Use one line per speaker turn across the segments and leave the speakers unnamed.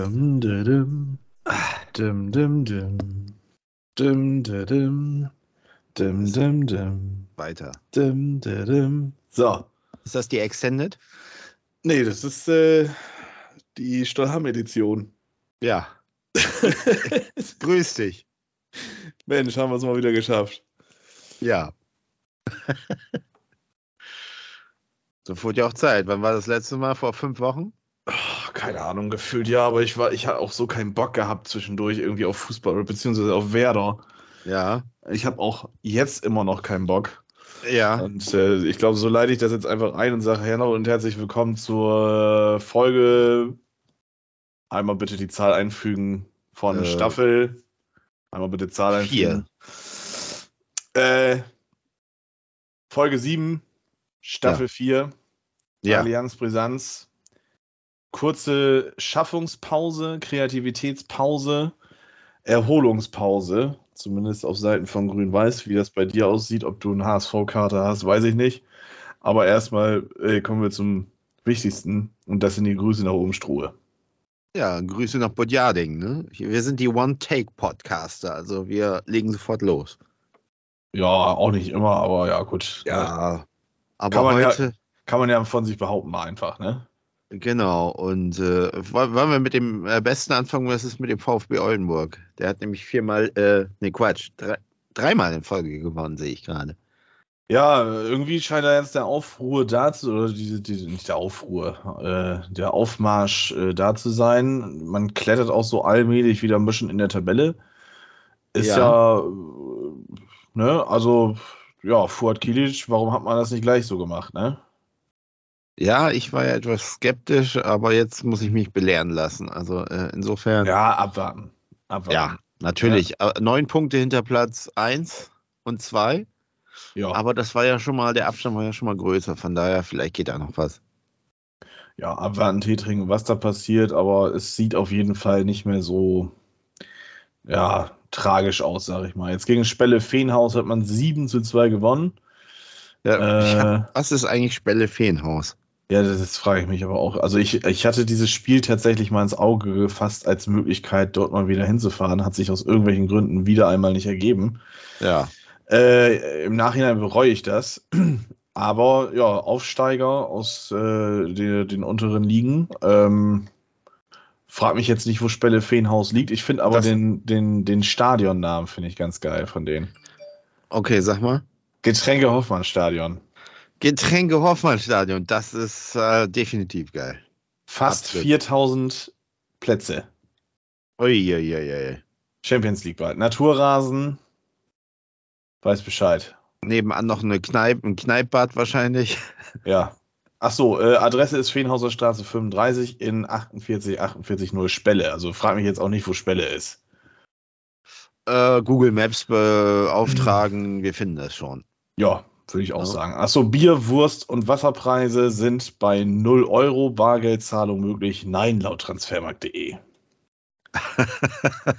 Dum, dum, dum. Dum, dum, dum. Dum, dum.
Weiter.
Dum, dum. So.
Ist das die Extended?
Nee, das ist äh, die Stollham-Edition.
Ja. Grüß dich.
Mensch, haben wir es mal wieder geschafft.
Ja. so wurde ja auch Zeit. Wann war das letzte Mal? Vor fünf Wochen?
Ach, keine Ahnung, gefühlt ja, aber ich war, ich hatte auch so keinen Bock gehabt zwischendurch irgendwie auf Fußball oder beziehungsweise auf Werder.
Ja.
Ich habe auch jetzt immer noch keinen Bock.
Ja.
Und äh, ich glaube, so leite ich das jetzt einfach ein und sage Hallo und herzlich willkommen zur Folge. Einmal bitte die Zahl einfügen von
Äh,
Staffel. Einmal bitte Zahl einfügen. Äh, Folge 7, Staffel 4,
Ja.
Allianz Brisanz. Kurze Schaffungspause, Kreativitätspause, Erholungspause, zumindest auf Seiten von Grün-Weiß. Wie das bei dir aussieht, ob du einen HSV-Kater hast, weiß ich nicht. Aber erstmal äh, kommen wir zum Wichtigsten und das sind die Grüße nach oben Struhe.
Ja, Grüße nach Bodjading. Ne? Wir sind die One-Take-Podcaster, also wir legen sofort los.
Ja, auch nicht immer, aber ja, gut.
Ja. Aber
Kann man ja-
heute,
Kann man ja von sich behaupten, einfach, ne?
Genau. Und äh, wollen wir mit dem äh, Besten anfangen? Was ist mit dem VfB Oldenburg? Der hat nämlich viermal, äh, ne Quatsch, drei, dreimal in Folge gewonnen, sehe ich gerade.
Ja, irgendwie scheint da jetzt der Aufruhr da zu, oder diese, diese, nicht der Aufruhr, äh, der Aufmarsch äh, da zu sein. Man klettert auch so allmählich wieder ein bisschen in der Tabelle. Ist ja,
Ja.
äh, ne, also, ja, Fuad Kilic, warum hat man das nicht gleich so gemacht, ne?
Ja, ich war ja etwas skeptisch, aber jetzt muss ich mich belehren lassen. Also äh, insofern, ja,
Ja, abwarten. Abwarten.
natürlich. Äh, Neun Punkte hinter Platz 1 und 2.
Ja,
Aber das war ja schon mal, der Abstand war ja schon mal größer. Von daher, vielleicht geht da noch was.
ja, abwarten, Tee trinken, was da passiert, aber es sieht auf jeden Fall nicht mehr so, ja, tragisch aus, sag ich mal. Jetzt gegen Spelle Feenhaus hat man 7 zu 2 gewonnen.
Ja,
Äh,
was ist eigentlich Spelle Feenhaus?
Ja, das, das frage ich mich aber auch. Also ich, ich hatte dieses Spiel tatsächlich mal ins Auge gefasst als Möglichkeit, dort mal wieder hinzufahren. Hat sich aus irgendwelchen Gründen wieder einmal nicht ergeben.
Ja.
Äh, Im Nachhinein bereue ich das. Aber ja, Aufsteiger aus äh, den, den unteren Ligen. Ähm, frag mich jetzt nicht, wo Spelle Feenhaus liegt. Ich finde aber
Das-
den, den, den Stadionnamen finde ich ganz geil von denen.
Okay, sag mal.
Getränke Hoffmann Stadion.
Getränke Hoffmann Stadion, das ist äh, definitiv geil.
Fast
Absolut.
4000 Plätze.
Uiuiui.
Champions League bald. Naturrasen. Weiß Bescheid.
Nebenan noch eine Kneipe, ein Kneippbad wahrscheinlich.
Ja. Ach so, äh, Adresse ist Feenhauser Straße 35 in 48 48 0 Spelle. Also frag mich jetzt auch nicht, wo Spelle ist.
Äh, Google Maps beauftragen, wir finden das schon.
Ja, würde ich auch
Ja.
sagen. Ach so, Bier, Wurst und Wasserpreise sind bei 0 Euro. Bargeldzahlung möglich. Nein, laut transfermarkt.de.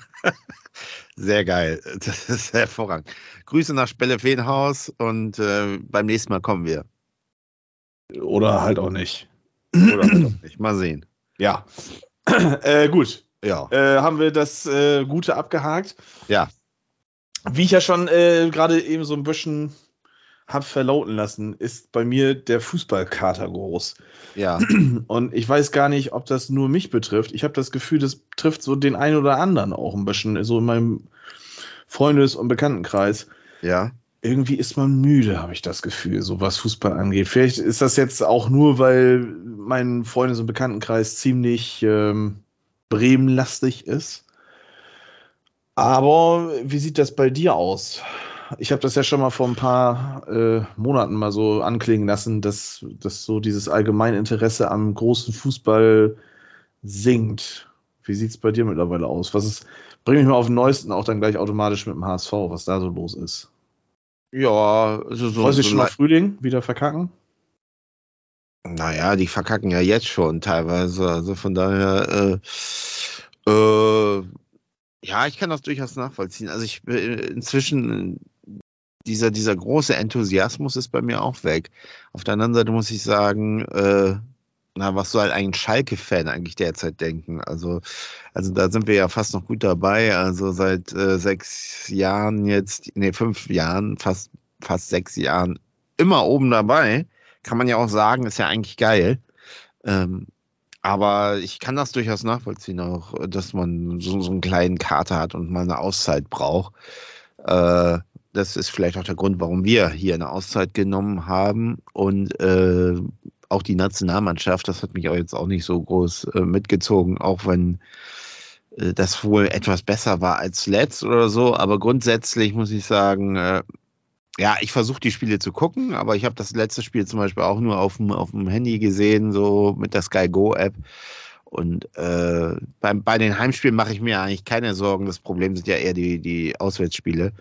Sehr geil. Das ist hervorragend. Grüße nach Spelle Feenhaus und äh, beim nächsten Mal kommen wir.
Oder halt auch nicht.
Oder halt auch nicht. Mal sehen.
Ja. äh, gut.
Ja.
äh, haben wir das äh, Gute abgehakt.
Ja.
Wie ich ja schon äh, gerade eben so ein bisschen hab verlauten lassen, ist bei mir der Fußballkater groß.
Ja.
Und ich weiß gar nicht, ob das nur mich betrifft. Ich habe das Gefühl, das trifft so den einen oder anderen auch ein bisschen, so in meinem Freundes- und Bekanntenkreis.
Ja.
Irgendwie ist man müde, habe ich das Gefühl, so was Fußball angeht. Vielleicht ist das jetzt auch nur, weil mein Freundes- und Bekanntenkreis ziemlich ähm, bremenlastig ist. Aber wie sieht das bei dir aus? Ich habe das ja schon mal vor ein paar äh, Monaten mal so anklingen lassen, dass, dass so dieses Allgemeininteresse am großen Fußball sinkt. Wie sieht es bei dir mittlerweile aus? Was ist, bring mich mal auf den neuesten auch dann gleich automatisch mit dem HSV, was da so los ist.
Ja, also so.
Freust du
so
schon auf Frühling? Wieder verkacken?
Naja, die verkacken ja jetzt schon teilweise. Also von daher, äh, äh, ja, ich kann das durchaus nachvollziehen. Also ich äh, inzwischen dieser, dieser große Enthusiasmus ist bei mir auch weg. Auf der anderen Seite muss ich sagen, äh, na, was soll ein Schalke-Fan eigentlich derzeit denken? Also, also da sind wir ja fast noch gut dabei. Also seit äh, sechs Jahren jetzt, nee, fünf Jahren, fast, fast sechs Jahren immer oben dabei. Kann man ja auch sagen, ist ja eigentlich geil. Ähm, aber ich kann das durchaus nachvollziehen, auch, dass man so, so einen kleinen Kater hat und mal eine Auszeit braucht. Äh, das ist vielleicht auch der Grund, warum wir hier eine Auszeit genommen haben. Und äh, auch die Nationalmannschaft, das hat mich auch jetzt auch nicht so groß äh, mitgezogen, auch wenn äh, das wohl etwas besser war als letzt oder so. Aber grundsätzlich muss ich sagen, äh, ja, ich versuche die Spiele zu gucken, aber ich habe das letzte Spiel zum Beispiel auch nur auf dem, Handy gesehen, so mit der Sky Go App. Und äh, bei, bei den Heimspielen mache ich mir eigentlich keine Sorgen. Das Problem sind ja eher die, die Auswärtsspiele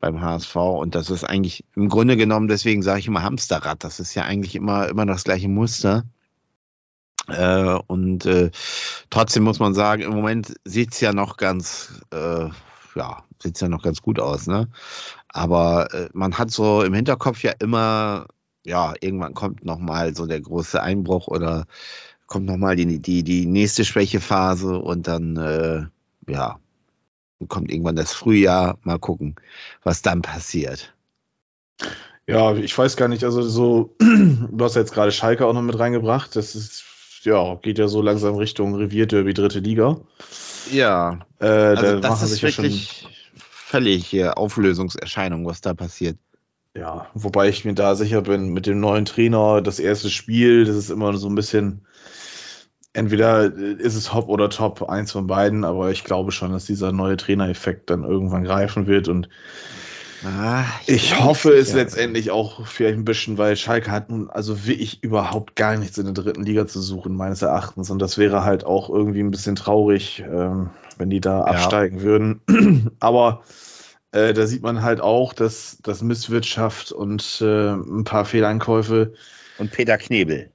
beim HSV. Und das ist eigentlich im Grunde genommen, deswegen sage ich immer Hamsterrad. Das ist ja eigentlich immer, immer das gleiche Muster. Äh, und äh, trotzdem muss man sagen, im Moment sieht es ja noch ganz, äh, ja, sieht ja noch ganz gut aus, ne? Aber äh, man hat so im Hinterkopf ja immer, ja, irgendwann kommt nochmal so der große Einbruch oder kommt nochmal die, die, die nächste Schwächephase und dann, äh, ja, kommt irgendwann das Frühjahr. Mal gucken, was dann passiert.
Ja, ich weiß gar nicht, also so, du hast ja jetzt gerade Schalke auch noch mit reingebracht. Das ist, ja, geht ja so langsam Richtung Revierderby dritte Liga.
Ja,
äh,
also
da
das ist
sich ja
wirklich völlig hier Auflösungserscheinung, was da passiert.
ja, wobei ich mir da sicher bin, mit dem neuen Trainer, das erste Spiel, das ist immer so ein bisschen, entweder ist es Hop oder Top, eins von beiden, aber ich glaube schon, dass dieser neue Trainereffekt dann irgendwann greifen wird und
Ah,
Ich hoffe es
ja.
letztendlich auch vielleicht ein bisschen, weil Schalke hat nun also wirklich überhaupt gar nichts in der dritten Liga zu suchen, meines Erachtens. Und das wäre halt auch irgendwie ein bisschen traurig, ähm, wenn die da absteigen würden. Aber äh, da sieht man halt auch, dass, dass Misswirtschaft und äh, ein paar Fehleinkäufe
Und Peter Knebel.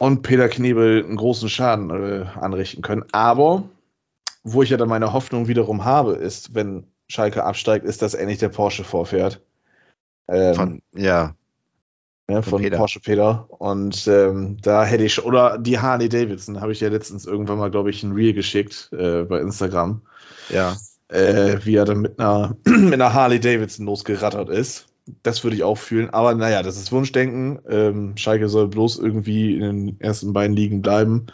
Und Peter Knebel einen großen Schaden äh, anrichten können. Aber wo ich ja dann meine Hoffnung wiederum habe, ist, wenn Schalke absteigt, ist, dass endlich der Porsche vorfährt. Ähm,
Von, ja,
ne,
von
von
Peter.
Porsche Peter. Und ähm, da hätte ich, oder die Harley Davidson, habe ich ja letztens irgendwann mal, glaube ich, ein Reel geschickt äh, bei Instagram,
ja.
äh, wie er dann mit einer, mit einer Harley Davidson losgerattert ist. Das würde ich auch fühlen. Aber naja, das ist Wunschdenken. Ähm, Schalke soll bloß irgendwie in den ersten beiden Ligen bleiben.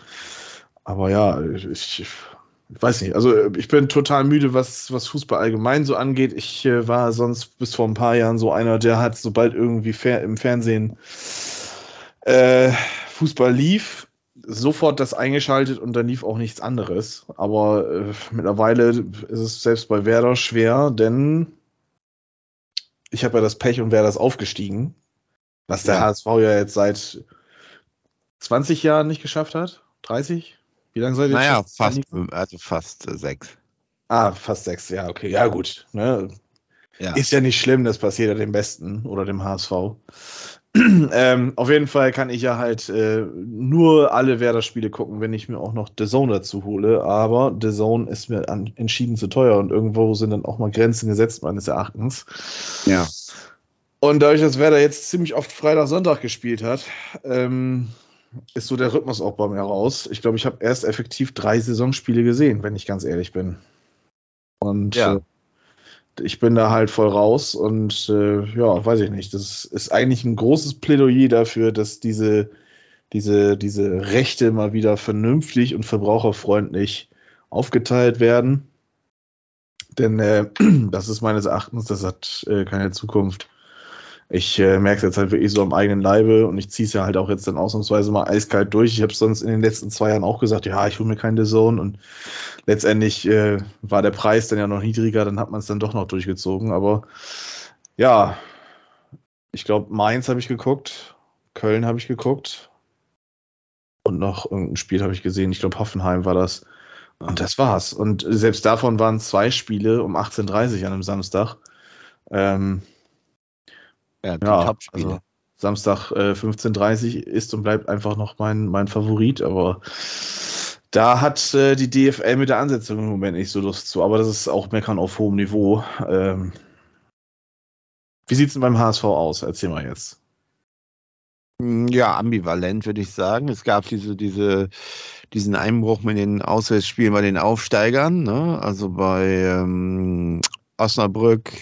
Aber ja, ich, ich weiß nicht. Also ich bin total müde, was, was Fußball allgemein so angeht. Ich äh, war sonst bis vor ein paar Jahren so einer, der hat, sobald irgendwie fer im Fernsehen äh, Fußball lief, sofort das eingeschaltet und dann lief auch nichts anderes. Aber äh, mittlerweile ist es selbst bei Werder schwer, denn ich habe ja das Pech und Werder ist aufgestiegen, was der
Ja.
HSV ja jetzt seit 20 Jahren nicht geschafft hat. 30? Wie lange seid ihr
Naja,
schon?
fast, also fast äh, sechs.
Ah, fast sechs, ja, okay. Ja, gut. Ne?
Ja.
Ist ja nicht schlimm, das passiert ja dem Besten oder dem HSV. ähm, auf jeden Fall kann ich ja halt äh, nur alle Werder-Spiele gucken, wenn ich mir auch noch The Zone dazu hole. Aber The Zone ist mir an, entschieden zu teuer und irgendwo sind dann auch mal Grenzen gesetzt, meines Erachtens.
ja.
Und dadurch, dass Werder jetzt ziemlich oft Freitag, Sonntag gespielt hat, ähm, ist so der Rhythmus auch bei mir raus. Ich glaube, ich habe erst effektiv drei Saisonspiele gesehen, wenn ich ganz ehrlich bin. Und
Ja.
äh, ich bin da halt voll raus und äh, ja, weiß ich nicht. Das ist eigentlich ein großes Plädoyer dafür, dass diese, diese, diese Rechte mal wieder vernünftig und verbraucherfreundlich aufgeteilt werden. Denn äh, das ist meines Erachtens, das hat äh, keine Zukunft. Ich äh, merke es jetzt halt wirklich so am eigenen Leibe und ich ziehe es ja halt auch jetzt dann ausnahmsweise mal eiskalt durch. Ich habe sonst in den letzten zwei Jahren auch gesagt, ja, ich hole mir keinen Zone und letztendlich äh, war der Preis dann ja noch niedriger, dann hat man es dann doch noch durchgezogen. Aber ja, ich glaube, Mainz habe ich geguckt, Köln habe ich geguckt und noch irgendein Spiel habe ich gesehen. Ich glaube, Hoffenheim war das. Und das war's. Und selbst davon waren zwei Spiele um 18.30 Uhr an einem Samstag. Ähm,
ja, die
ja,
Topspiele.
also Samstag äh, 15.30 Uhr ist und bleibt einfach noch mein, mein Favorit, aber da hat äh, die DFL mit der Ansetzung im Moment nicht so Lust zu, aber das ist auch Meckern auf hohem Niveau. Ähm, wie sieht's denn beim HSV aus? Erzähl mal jetzt.
Hm, ja, ambivalent würde ich sagen. Es gab diese, diese, diesen Einbruch mit den Auswärtsspielen bei den Aufsteigern, ne? also bei ähm, Osnabrück,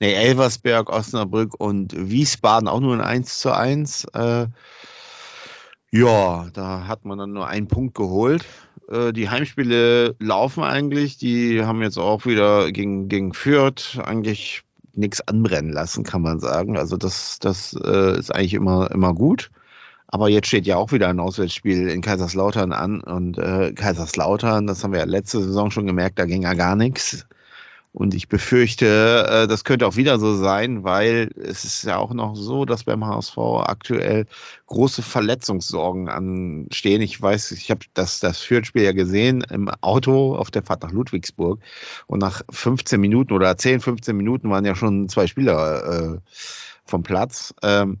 nee, Elversberg, Osnabrück und Wiesbaden auch nur ein 1 zu 1. Äh, ja, da hat man dann nur einen Punkt geholt. Äh, die Heimspiele laufen eigentlich. Die haben jetzt auch wieder gegen, gegen Fürth eigentlich nichts anbrennen lassen, kann man sagen. Also das, das äh, ist eigentlich immer, immer gut. Aber jetzt steht ja auch wieder ein Auswärtsspiel in Kaiserslautern an. Und äh, Kaiserslautern, das haben wir ja letzte Saison schon gemerkt, da ging ja gar nichts. Und ich befürchte, äh, das könnte auch wieder so sein, weil es ist ja auch noch so, dass beim HSV aktuell große Verletzungssorgen anstehen. Ich weiß, ich habe das, das Fürth-Spiel ja gesehen im Auto auf der Fahrt nach Ludwigsburg. Und nach 15 Minuten oder 10, 15 Minuten waren ja schon zwei Spieler äh, vom Platz. Ähm,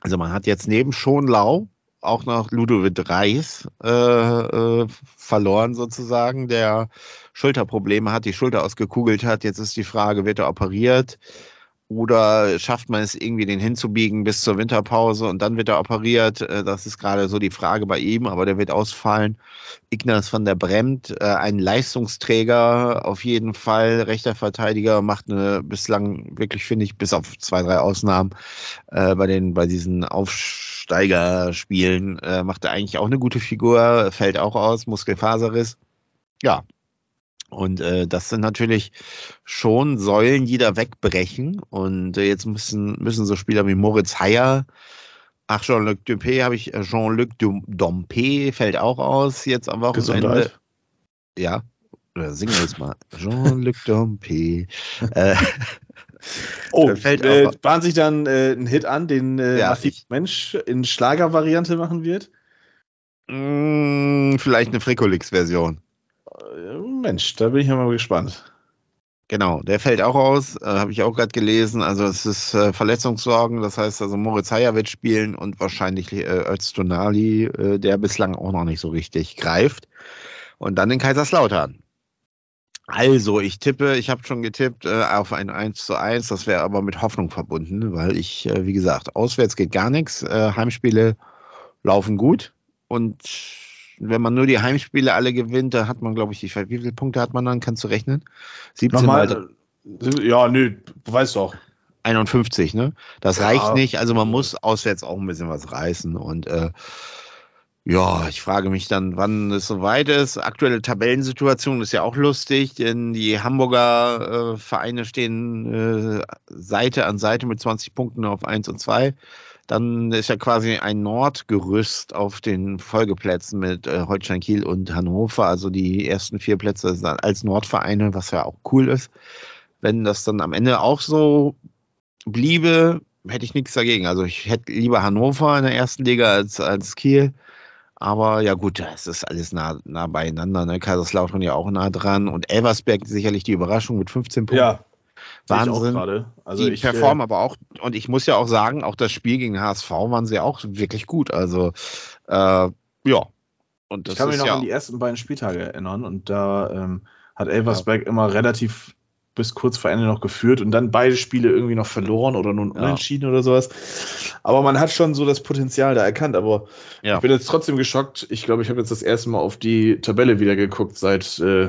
also man hat jetzt neben Schonlau auch noch Ludovic Reis äh, äh, verloren sozusagen, der Schulterprobleme hat, die Schulter ausgekugelt hat. Jetzt ist die Frage, wird er operiert? Oder schafft man es irgendwie, den hinzubiegen bis zur Winterpause und dann wird er operiert? Äh, das ist gerade so die Frage bei ihm, aber der wird ausfallen. Ignaz van der Bremt, äh, ein Leistungsträger auf jeden Fall, rechter Verteidiger, macht eine bislang wirklich, finde ich, bis auf zwei, drei Ausnahmen äh, bei, den, bei diesen Aufsteigerspielen, macht er eigentlich auch eine gute Figur, fällt auch aus, Muskelfaserriss. Ja, und äh, das sind natürlich schon Säulen, die da wegbrechen. Und äh, jetzt müssen, müssen so Spieler wie Moritz Heyer, ach, Jean-Luc Dumpé habe ich, äh, Jean-Luc Dompe fällt auch aus jetzt am Wochenende. Gesundheit. Ja, oder singen wir jetzt mal. Jean-Luc Dompe.
äh, oh, fällt äh, bahnt sich dann äh, ein Hit an, den äh, ja, Mensch in Schlagervariante machen wird?
Mm, vielleicht eine Frikolix-Version.
Mensch, da bin ich ja mal gespannt.
Genau, der fällt auch aus, äh, habe ich auch gerade gelesen. Also es ist äh, Verletzungssorgen, das heißt also Moritz Heyer wird spielen und wahrscheinlich äh, Öztunali, äh, der bislang auch noch nicht so richtig greift. Und dann in Kaiserslautern. Also, ich tippe, ich habe schon getippt äh, auf ein 1 zu 1, das wäre aber mit Hoffnung verbunden, weil ich, äh, wie gesagt, auswärts geht gar nichts. Äh, Heimspiele laufen gut und wenn man nur die Heimspiele alle gewinnt, da hat man, glaube ich, wie viele Punkte hat man dann? Kannst du rechnen?
17 Nochmal, äh, ja, nö, du weißt doch.
51, ne? Das ja. reicht nicht. Also man muss auswärts auch ein bisschen was reißen. Und äh, ja, ich frage mich dann, wann es soweit ist. Aktuelle Tabellensituation ist ja auch lustig, denn die Hamburger äh, Vereine stehen äh, Seite an Seite mit 20 Punkten auf 1 und 2. Dann ist ja quasi ein Nordgerüst auf den Folgeplätzen mit äh, Holstein Kiel und Hannover. Also die ersten vier Plätze als Nordvereine, was ja auch cool ist. Wenn das dann am Ende auch so bliebe, hätte ich nichts dagegen. Also ich hätte lieber Hannover in der ersten Liga als, als Kiel. Aber ja gut, es ist alles nah, nah beieinander. Ne? Kaiserslautern ja auch nah dran. Und Elversberg sicherlich die Überraschung mit 15 Punkten. Ja, Wahnsinn. Also die ich performen äh, aber auch, und ich muss ja auch sagen, auch das Spiel gegen HSV waren sie auch wirklich gut. Also, äh, ja.
Und ich kann mich noch ja an die ersten beiden Spieltage erinnern und da ähm, hat Elversberg ja. immer relativ bis kurz vor Ende noch geführt und dann beide Spiele irgendwie noch verloren oder nun unentschieden ja. oder sowas. Aber man hat schon so das Potenzial da erkannt. Aber ja. ich bin jetzt trotzdem geschockt. Ich glaube, ich habe jetzt das erste Mal auf die Tabelle wieder geguckt seit äh,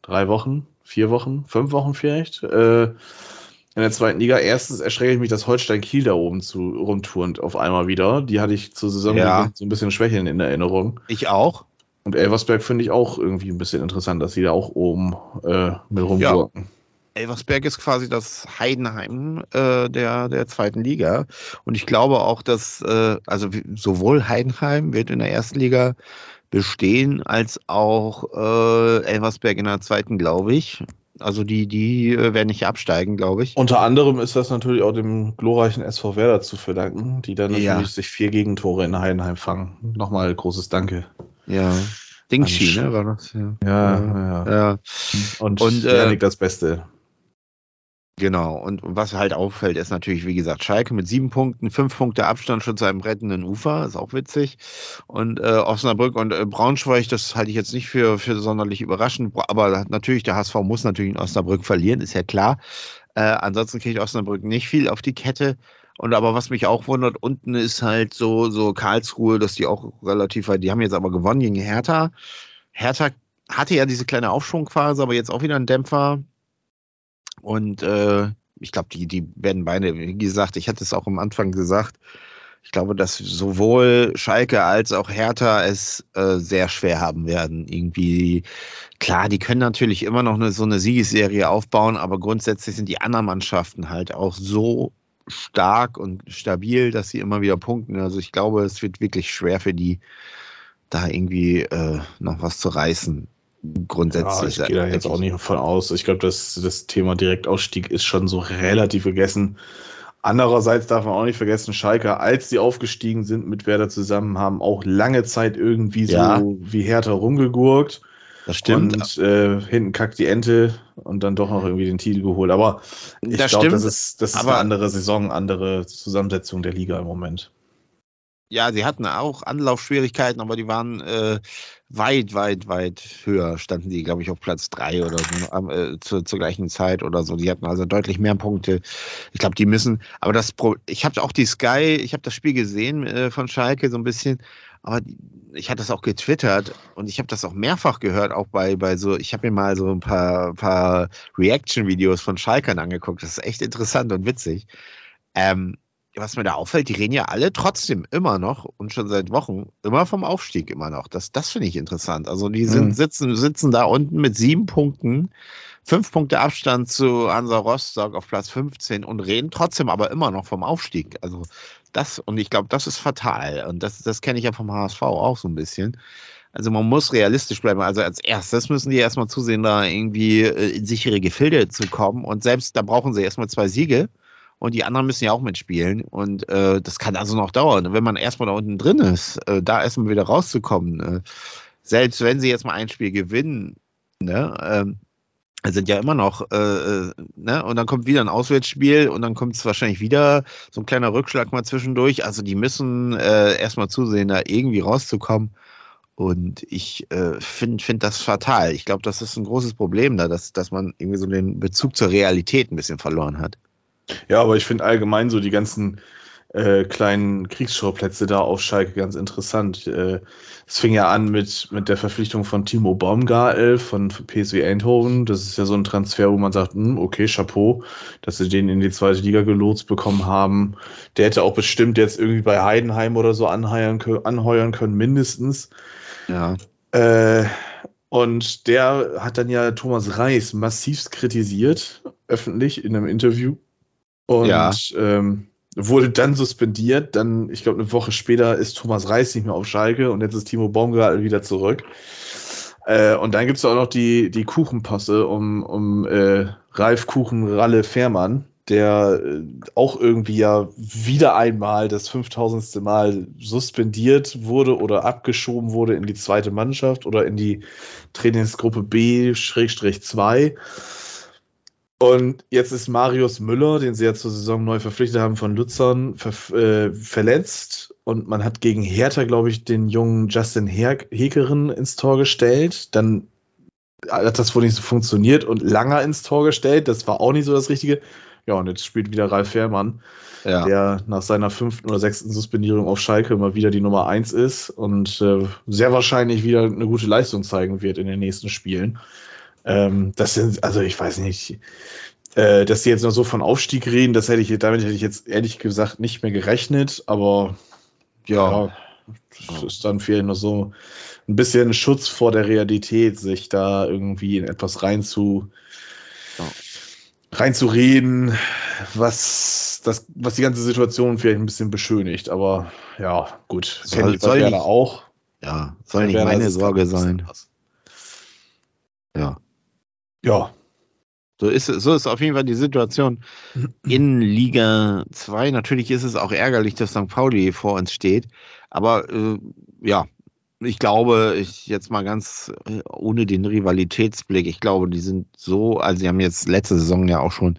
drei Wochen vier Wochen, fünf Wochen vielleicht, äh, in der zweiten Liga. Erstens erschrecke ich mich, dass Holstein Kiel da oben zu rumturnt auf einmal wieder. Die hatte ich zur Saison ja. so ein bisschen Schwächeln in Erinnerung.
Ich auch.
Und Elversberg finde ich auch irgendwie ein bisschen interessant, dass sie da auch oben äh, mit rumwirken. Ja.
Elversberg ist quasi das Heidenheim äh, der, der zweiten Liga. Und ich glaube auch, dass äh, also sowohl Heidenheim wird in der ersten Liga bestehen, als auch äh, Elversberg in der zweiten, glaube ich. Also die, die äh, werden nicht absteigen, glaube ich.
Unter anderem ist das natürlich auch dem glorreichen SV Werder zu verdanken, die dann natürlich ja. sich vier Gegentore in Heidenheim fangen. Nochmal großes Danke.
Ja. Dingshi, ne, war das?
Ja, ja. ja. ja. Und, Und äh, das Beste.
Genau, und was halt auffällt, ist natürlich, wie gesagt, Schalke mit sieben Punkten, fünf Punkte Abstand schon zu einem rettenden Ufer, ist auch witzig. Und äh, Osnabrück und äh, Braunschweig, das halte ich jetzt nicht für, für sonderlich überraschend, aber natürlich, der HSV muss natürlich in Osnabrück verlieren, ist ja klar. Äh, ansonsten kriegt Osnabrück nicht viel auf die Kette. Und aber was mich auch wundert, unten ist halt so, so Karlsruhe, dass die auch relativ weit, die haben jetzt aber gewonnen gegen Hertha. Hertha hatte ja diese kleine Aufschwungphase, aber jetzt auch wieder einen Dämpfer. Und äh, ich glaube, die, die werden beide, wie gesagt, ich hatte es auch am Anfang gesagt, ich glaube, dass sowohl Schalke als auch Hertha es äh, sehr schwer haben werden. Irgendwie, klar, die können natürlich immer noch eine, so eine Siegesserie aufbauen, aber grundsätzlich sind die anderen Mannschaften halt auch so stark und stabil, dass sie immer wieder punkten. Also ich glaube, es wird wirklich schwer für die, da irgendwie äh, noch was zu reißen. Grundsätzlich.
Ja, ich gehe da jetzt auch nicht von aus. Ich glaube, das, das Thema Direktausstieg ist schon so relativ gegessen. Andererseits darf man auch nicht vergessen, Schalke, als die aufgestiegen sind mit Werder zusammen, haben auch lange Zeit irgendwie so ja. wie Hertha rumgegurkt.
Das stimmt.
Und äh, hinten kackt die Ente und dann doch noch irgendwie den Titel geholt. Aber ich glaube, das ist, das ist eine andere Saison, andere Zusammensetzung der Liga im Moment
ja, sie hatten auch Anlaufschwierigkeiten, aber die waren äh, weit, weit, weit höher. Standen die, glaube ich, auf Platz drei oder so äh, zu, zur gleichen Zeit oder so. Die hatten also deutlich mehr Punkte. Ich glaube, die müssen. Aber das, Pro ich habe auch die Sky, ich habe das Spiel gesehen äh, von Schalke so ein bisschen. Aber ich hatte das auch getwittert und ich habe das auch mehrfach gehört, auch bei, bei so, ich habe mir mal so ein paar, paar Reaction-Videos von Schalkern angeguckt. Das ist echt interessant und witzig. Ähm, was mir da auffällt, die reden ja alle trotzdem immer noch und schon seit Wochen immer vom Aufstieg immer noch. Das, das finde ich interessant. Also die sind, mhm. sitzen, sitzen da unten mit sieben Punkten, fünf Punkte Abstand zu Hansa Rostock auf Platz 15 und reden trotzdem aber immer noch vom Aufstieg. Also das, und ich glaube, das ist fatal. Und das, das kenne ich ja vom HSV auch so ein bisschen. Also man muss realistisch bleiben. Also als erstes müssen die erstmal zusehen, da irgendwie äh, in sichere Gefilde zu kommen. Und selbst da brauchen sie erstmal zwei Siege und die anderen müssen ja auch mitspielen. Und äh, das kann also noch dauern. Wenn man erstmal da unten drin ist, äh, da erstmal wieder rauszukommen, äh, selbst wenn sie jetzt mal ein Spiel gewinnen, ne, ähm, sind ja immer noch, äh, äh, ne, und dann kommt wieder ein Auswärtsspiel und dann kommt es wahrscheinlich wieder so ein kleiner Rückschlag mal zwischendurch. Also die müssen äh, erstmal zusehen, da irgendwie rauszukommen. Und ich äh, finde find das fatal. Ich glaube, das ist ein großes Problem da, dass, dass man irgendwie so den Bezug zur Realität ein bisschen verloren hat.
Ja, aber ich finde allgemein so die ganzen äh, kleinen Kriegsschauplätze da auf Schalke ganz interessant. Äh, es fing ja an mit, mit der Verpflichtung von Timo Baumgartel von PSW Eindhoven. Das ist ja so ein Transfer, wo man sagt, hm, okay, Chapeau, dass sie den in die zweite Liga gelotst bekommen haben. Der hätte auch bestimmt jetzt irgendwie bei Heidenheim oder so anheuern können, anheuern können mindestens.
Ja.
Äh, und der hat dann ja Thomas Reis massivst kritisiert, öffentlich in einem Interview und ja. ähm, wurde dann suspendiert. Dann, ich glaube, eine Woche später ist Thomas Reis nicht mehr auf Schalke und jetzt ist Timo Baumgartel wieder zurück. Äh, und dann gibt es auch noch die, die Kuchenposse um, um äh, Ralf Kuchen Ralle Fährmann, der äh, auch irgendwie ja wieder einmal das 5000. Mal suspendiert wurde oder abgeschoben wurde in die zweite Mannschaft oder in die Trainingsgruppe B-2. Und jetzt ist Marius Müller, den sie ja zur Saison neu verpflichtet haben von Luzern, ver äh, verletzt. Und man hat gegen Hertha, glaube ich, den jungen Justin Her Hekeren ins Tor gestellt. Dann hat das wohl nicht so funktioniert und Langer ins Tor gestellt. Das war auch nicht so das Richtige. Ja, und jetzt spielt wieder Ralf Fährmann, ja. der nach seiner fünften oder sechsten Suspendierung auf Schalke immer wieder die Nummer eins ist und äh, sehr wahrscheinlich wieder eine gute Leistung zeigen wird in den nächsten Spielen. Ähm, das sind, also ich weiß nicht, äh, dass die jetzt noch so von Aufstieg reden, das hätte ich, damit hätte ich jetzt ehrlich gesagt nicht mehr gerechnet, aber ja, ja das ist dann vielleicht noch so ein bisschen Schutz vor der Realität, sich da irgendwie in etwas rein zu, ja. reinzureden, was das, was die ganze Situation vielleicht ein bisschen beschönigt. Aber ja, gut,
soll, soll ich, auch. Ja, soll nicht meine Sorge sein.
Ja. Ja.
So ist, so ist auf jeden Fall die Situation in Liga 2. Natürlich ist es auch ärgerlich, dass St. Pauli vor uns steht. Aber äh, ja, ich glaube, ich jetzt mal ganz äh, ohne den Rivalitätsblick, ich glaube, die sind so, also sie haben jetzt letzte Saison ja auch schon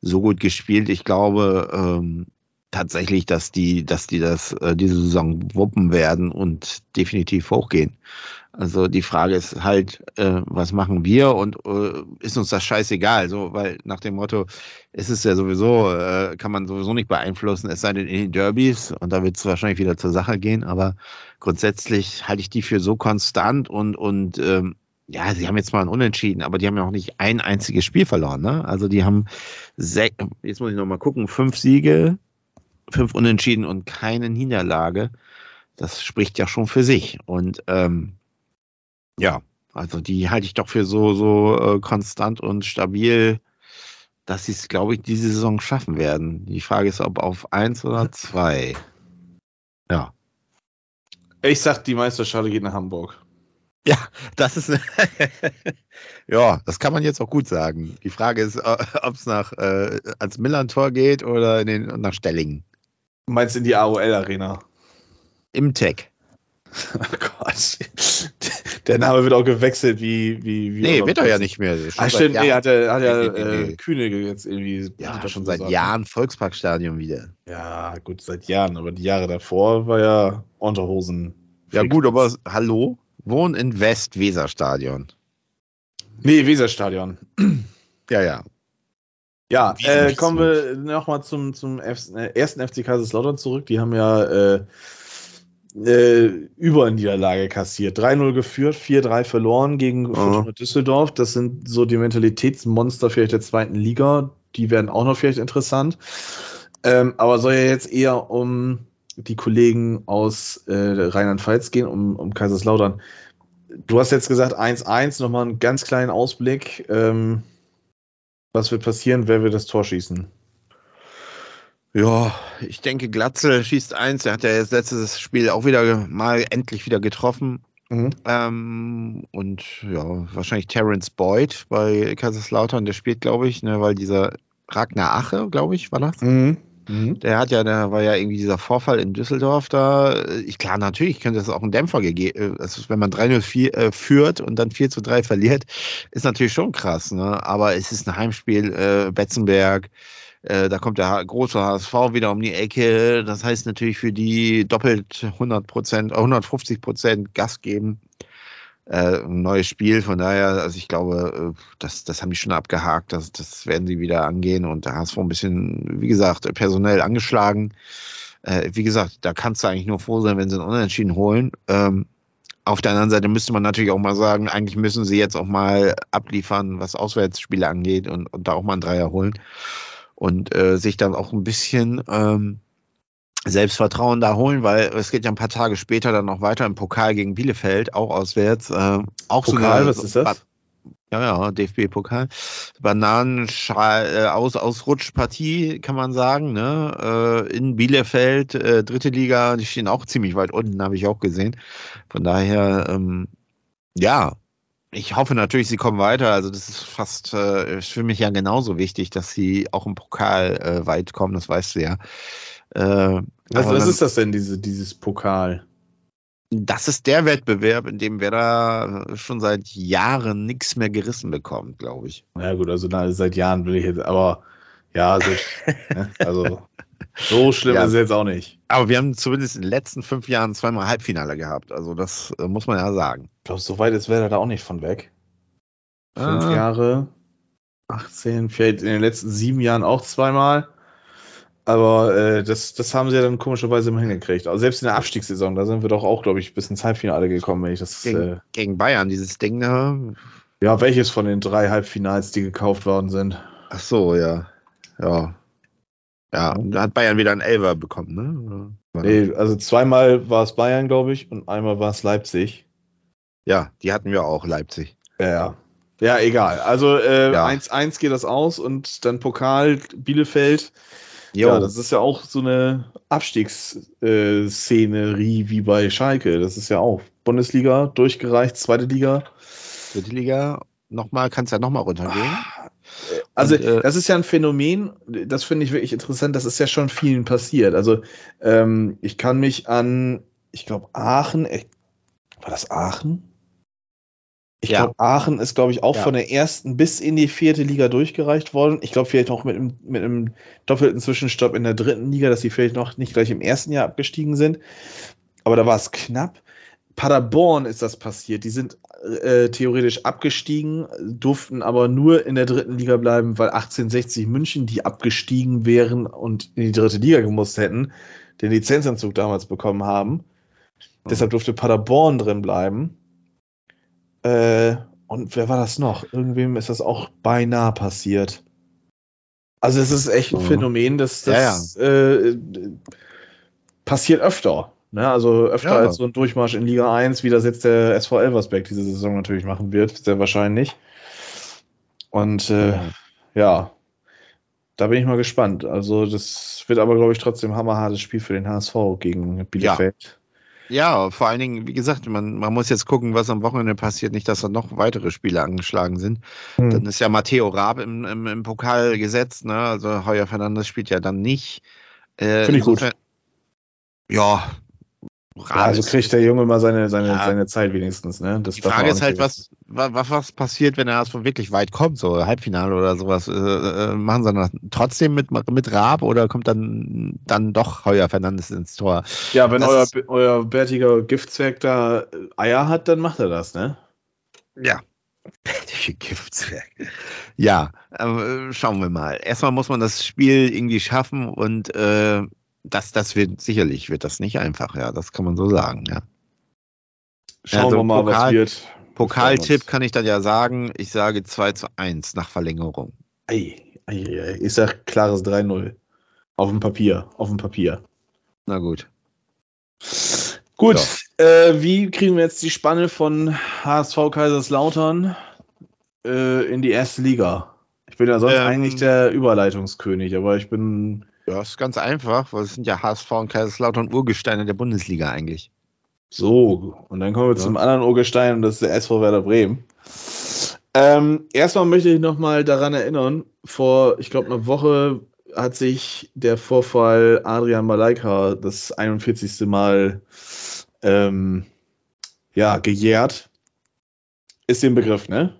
so gut gespielt. Ich glaube, ähm, tatsächlich, dass die, dass die das äh, diese Saison wuppen werden und definitiv hochgehen. Also die Frage ist halt, äh, was machen wir und äh, ist uns das scheißegal? So, weil nach dem Motto, es ist ja sowieso, äh, kann man sowieso nicht beeinflussen, es sei denn in den Derbys und da wird es wahrscheinlich wieder zur Sache gehen, aber grundsätzlich halte ich die für so konstant und, und ähm, ja, sie haben jetzt mal ein Unentschieden, aber die haben ja auch nicht ein einziges Spiel verloren. Ne? Also die haben, jetzt muss ich nochmal gucken, fünf Siege, fünf Unentschieden und keine Niederlage. Das spricht ja schon für sich. Und ähm, ja, also die halte ich doch für so, so äh, konstant und stabil, dass sie es, glaube ich, diese Saison schaffen werden. Die Frage ist, ob auf eins oder zwei. Ja.
Ich sag, die Meisterschale geht nach Hamburg.
Ja, das ist ja, das kann man jetzt auch gut sagen. Die Frage ist, äh, ob es nach äh, ans Millantor geht oder in den, nach Stellingen.
Du meinst in die AOL Arena?
Im Tech.
Oh Gott. Der Name wird auch gewechselt wie. wie, wie
nee, wird er ja nicht mehr.
Ach, stimmt, nee, hat er, hat er äh, Kühne jetzt irgendwie.
Ja, schon seit gesagt. Jahren Volksparkstadion wieder.
Ja, gut, seit Jahren, aber die Jahre davor war ja Unterhosen.
Ja, gut, aber hallo? Wohnen in West-Weserstadion.
Nee, Weserstadion.
Ja, ja.
Ja, äh, kommen wir nochmal zum, zum F äh, ersten FC Kaiserslautern zurück. Die haben ja äh, äh, über Niederlage kassiert. 3-0 geführt, 4-3 verloren gegen Fortuna Düsseldorf. Das sind so die Mentalitätsmonster vielleicht der zweiten Liga. Die werden auch noch vielleicht interessant. Ähm, aber soll ja jetzt eher um die Kollegen aus äh, Rheinland-Pfalz gehen, um, um Kaiserslautern. Du hast jetzt gesagt 1-1, nochmal einen ganz kleinen Ausblick. Ähm, was wird passieren, wer wird das Tor schießen?
Ja, ich denke, Glatzel schießt eins. Er hat ja jetzt letztes Spiel auch wieder mal endlich wieder getroffen. Mhm. Ähm, und ja, wahrscheinlich Terence Boyd bei Kaiserslautern, der spielt, glaube ich, ne, weil dieser Ragnar Ache, glaube ich, war das. Mhm. Mhm. Der hat ja, da war ja irgendwie dieser Vorfall in Düsseldorf da. Ich, klar, natürlich könnte es auch einen Dämpfer gegeben. Also wenn man 3-0 äh, führt und dann 4 zu 3 verliert, ist natürlich schon krass. Ne? Aber es ist ein Heimspiel, äh, Betzenberg. Äh, da kommt der große HSV wieder um die Ecke. Das heißt natürlich für die doppelt 100 Prozent, 150 Prozent Gas geben äh, ein neues Spiel. Von daher, also ich glaube, äh, das, das haben die schon abgehakt. Das, das werden sie wieder angehen. Und da hast du ein bisschen, wie gesagt, personell angeschlagen. Äh, wie gesagt, da kannst du eigentlich nur froh sein, wenn sie einen Unentschieden holen. Ähm, auf der anderen Seite müsste man natürlich auch mal sagen, eigentlich müssen sie jetzt auch mal abliefern, was Auswärtsspiele angeht und, und da auch mal einen Dreier holen und äh, sich dann auch ein bisschen ähm, Selbstvertrauen da holen, weil es geht ja ein paar Tage später dann noch weiter im Pokal gegen Bielefeld, auch auswärts. Äh, auch
Pokal, so was ist das?
Ja, ja, DFB-Pokal. Bananenschal äh, aus Ausrutschpartie, kann man sagen, ne? Äh, in Bielefeld, äh, dritte Liga, die stehen auch ziemlich weit unten, habe ich auch gesehen. Von daher, ähm, ja, ich hoffe natürlich, sie kommen weiter. Also das ist fast äh, für mich ja genauso wichtig, dass sie auch im Pokal äh, weit kommen, das weißt du ja.
Äh, was, was ist das denn, diese, dieses Pokal?
Das ist der Wettbewerb, in dem Werder schon seit Jahren nichts mehr gerissen bekommt, glaube ich.
Ja gut, also na, seit Jahren will ich jetzt, aber ja, so, ne, also so schlimm ja, ist es jetzt auch nicht.
Aber wir haben zumindest in den letzten fünf Jahren zweimal Halbfinale gehabt, also das äh, muss man ja sagen.
Ich glaube, so weit ist Werder da auch nicht von weg. Fünf ah. Jahre, 18, vielleicht in den letzten sieben Jahren auch zweimal. Aber äh, das, das haben sie ja dann komischerweise immer hingekriegt. Also selbst in der Abstiegssaison, da sind wir doch auch, glaube ich, bis ins Halbfinale gekommen, wenn ich das.
Gegen, äh, gegen Bayern, dieses Ding da.
Ja, welches von den drei Halbfinals, die gekauft worden sind?
Ach so, ja. Ja. Ja, und da hat Bayern wieder einen Elver bekommen,
ne? Nee, also zweimal war es Bayern, glaube ich, und einmal war es Leipzig.
Ja, die hatten wir auch, Leipzig.
Ja, ja. Ja, egal. Also 1-1 äh, ja. geht das aus und dann Pokal Bielefeld. Jo. Ja, das ist ja auch so eine Abstiegsszenerie wie bei Schalke. Das ist ja auch Bundesliga durchgereicht, zweite Liga.
Dritte Liga, nochmal, kannst ja nochmal runtergehen.
Also, Und, äh, das ist ja ein Phänomen, das finde ich wirklich interessant, das ist ja schon vielen passiert. Also, ähm, ich kann mich an, ich glaube, Aachen, äh, war das Aachen? Ich ja. glaube, Aachen ist, glaube ich, auch ja. von der ersten bis in die vierte Liga durchgereicht worden. Ich glaube, vielleicht auch mit einem, mit einem doppelten Zwischenstopp in der dritten Liga, dass sie vielleicht noch nicht gleich im ersten Jahr abgestiegen sind. Aber da war es knapp. Paderborn ist das passiert. Die sind äh, theoretisch abgestiegen, durften aber nur in der dritten Liga bleiben, weil 1860 München, die abgestiegen wären und in die dritte Liga gemusst hätten, den Lizenzanzug damals bekommen haben. Mhm. Deshalb durfte Paderborn drin bleiben. Äh, und wer war das noch? Irgendwem ist das auch beinahe passiert. Also es ist echt ein mhm. Phänomen, dass das ja, ja. Äh, passiert öfter. Ne? Also öfter ja. als so ein Durchmarsch in Liga 1, wie das jetzt der SV Elversberg diese Saison natürlich machen wird, sehr wahrscheinlich. Und äh, ja, da bin ich mal gespannt. Also das wird aber, glaube ich, trotzdem hammerhartes Spiel für den HSV gegen Bielefeld.
Ja, vor allen Dingen, wie gesagt, man, man muss jetzt gucken, was am Wochenende passiert, nicht, dass da noch weitere Spiele angeschlagen sind. Hm. Dann ist ja Matteo Raab im, im, im Pokal gesetzt, ne? Also Heuer Fernandes spielt ja dann nicht.
Äh, Finde ich gut.
Ja,
ja, also kriegt der Junge mal seine, seine, ja. seine Zeit wenigstens. Ne?
Das die Frage ist halt, was, was, was passiert, wenn er erst wirklich weit kommt, so Halbfinale oder sowas. Äh, äh, machen sie dann trotzdem mit, mit Raab oder kommt dann, dann doch Heuer Fernandes ins Tor?
Ja, wenn euer, euer bärtiger Giftzwerg da Eier hat, dann macht er das, ne?
Ja. Bärtige Giftzwerg. Ja, äh, schauen wir mal. Erstmal muss man das Spiel irgendwie schaffen und äh, das, das wird sicherlich wird das nicht einfach, ja, das kann man so sagen, ja.
Schauen also, wir mal, Pokal, was wird.
Pokaltipp kann ich dann ja sagen, ich sage 2 zu 1 nach Verlängerung.
Ei, ei, ei. Ich sag klares 3-0. Auf dem Papier, auf dem Papier.
Na gut.
Gut, so. äh, wie kriegen wir jetzt die Spanne von HSV Kaiserslautern äh, in die erste Liga? Ich bin ja sonst ähm, eigentlich der Überleitungskönig, aber ich bin
ja, ist ganz einfach, weil es sind ja HSV und Kaiserslautern Urgesteine der Bundesliga eigentlich.
So, und dann kommen wir ja. zum anderen Urgestein und das ist der SV Werder Bremen. Ähm, erstmal möchte ich nochmal daran erinnern, vor, ich glaube, einer Woche hat sich der Vorfall Adrian Malaika das 41. Mal ähm, ja, gejährt. Ist den Begriff, ne?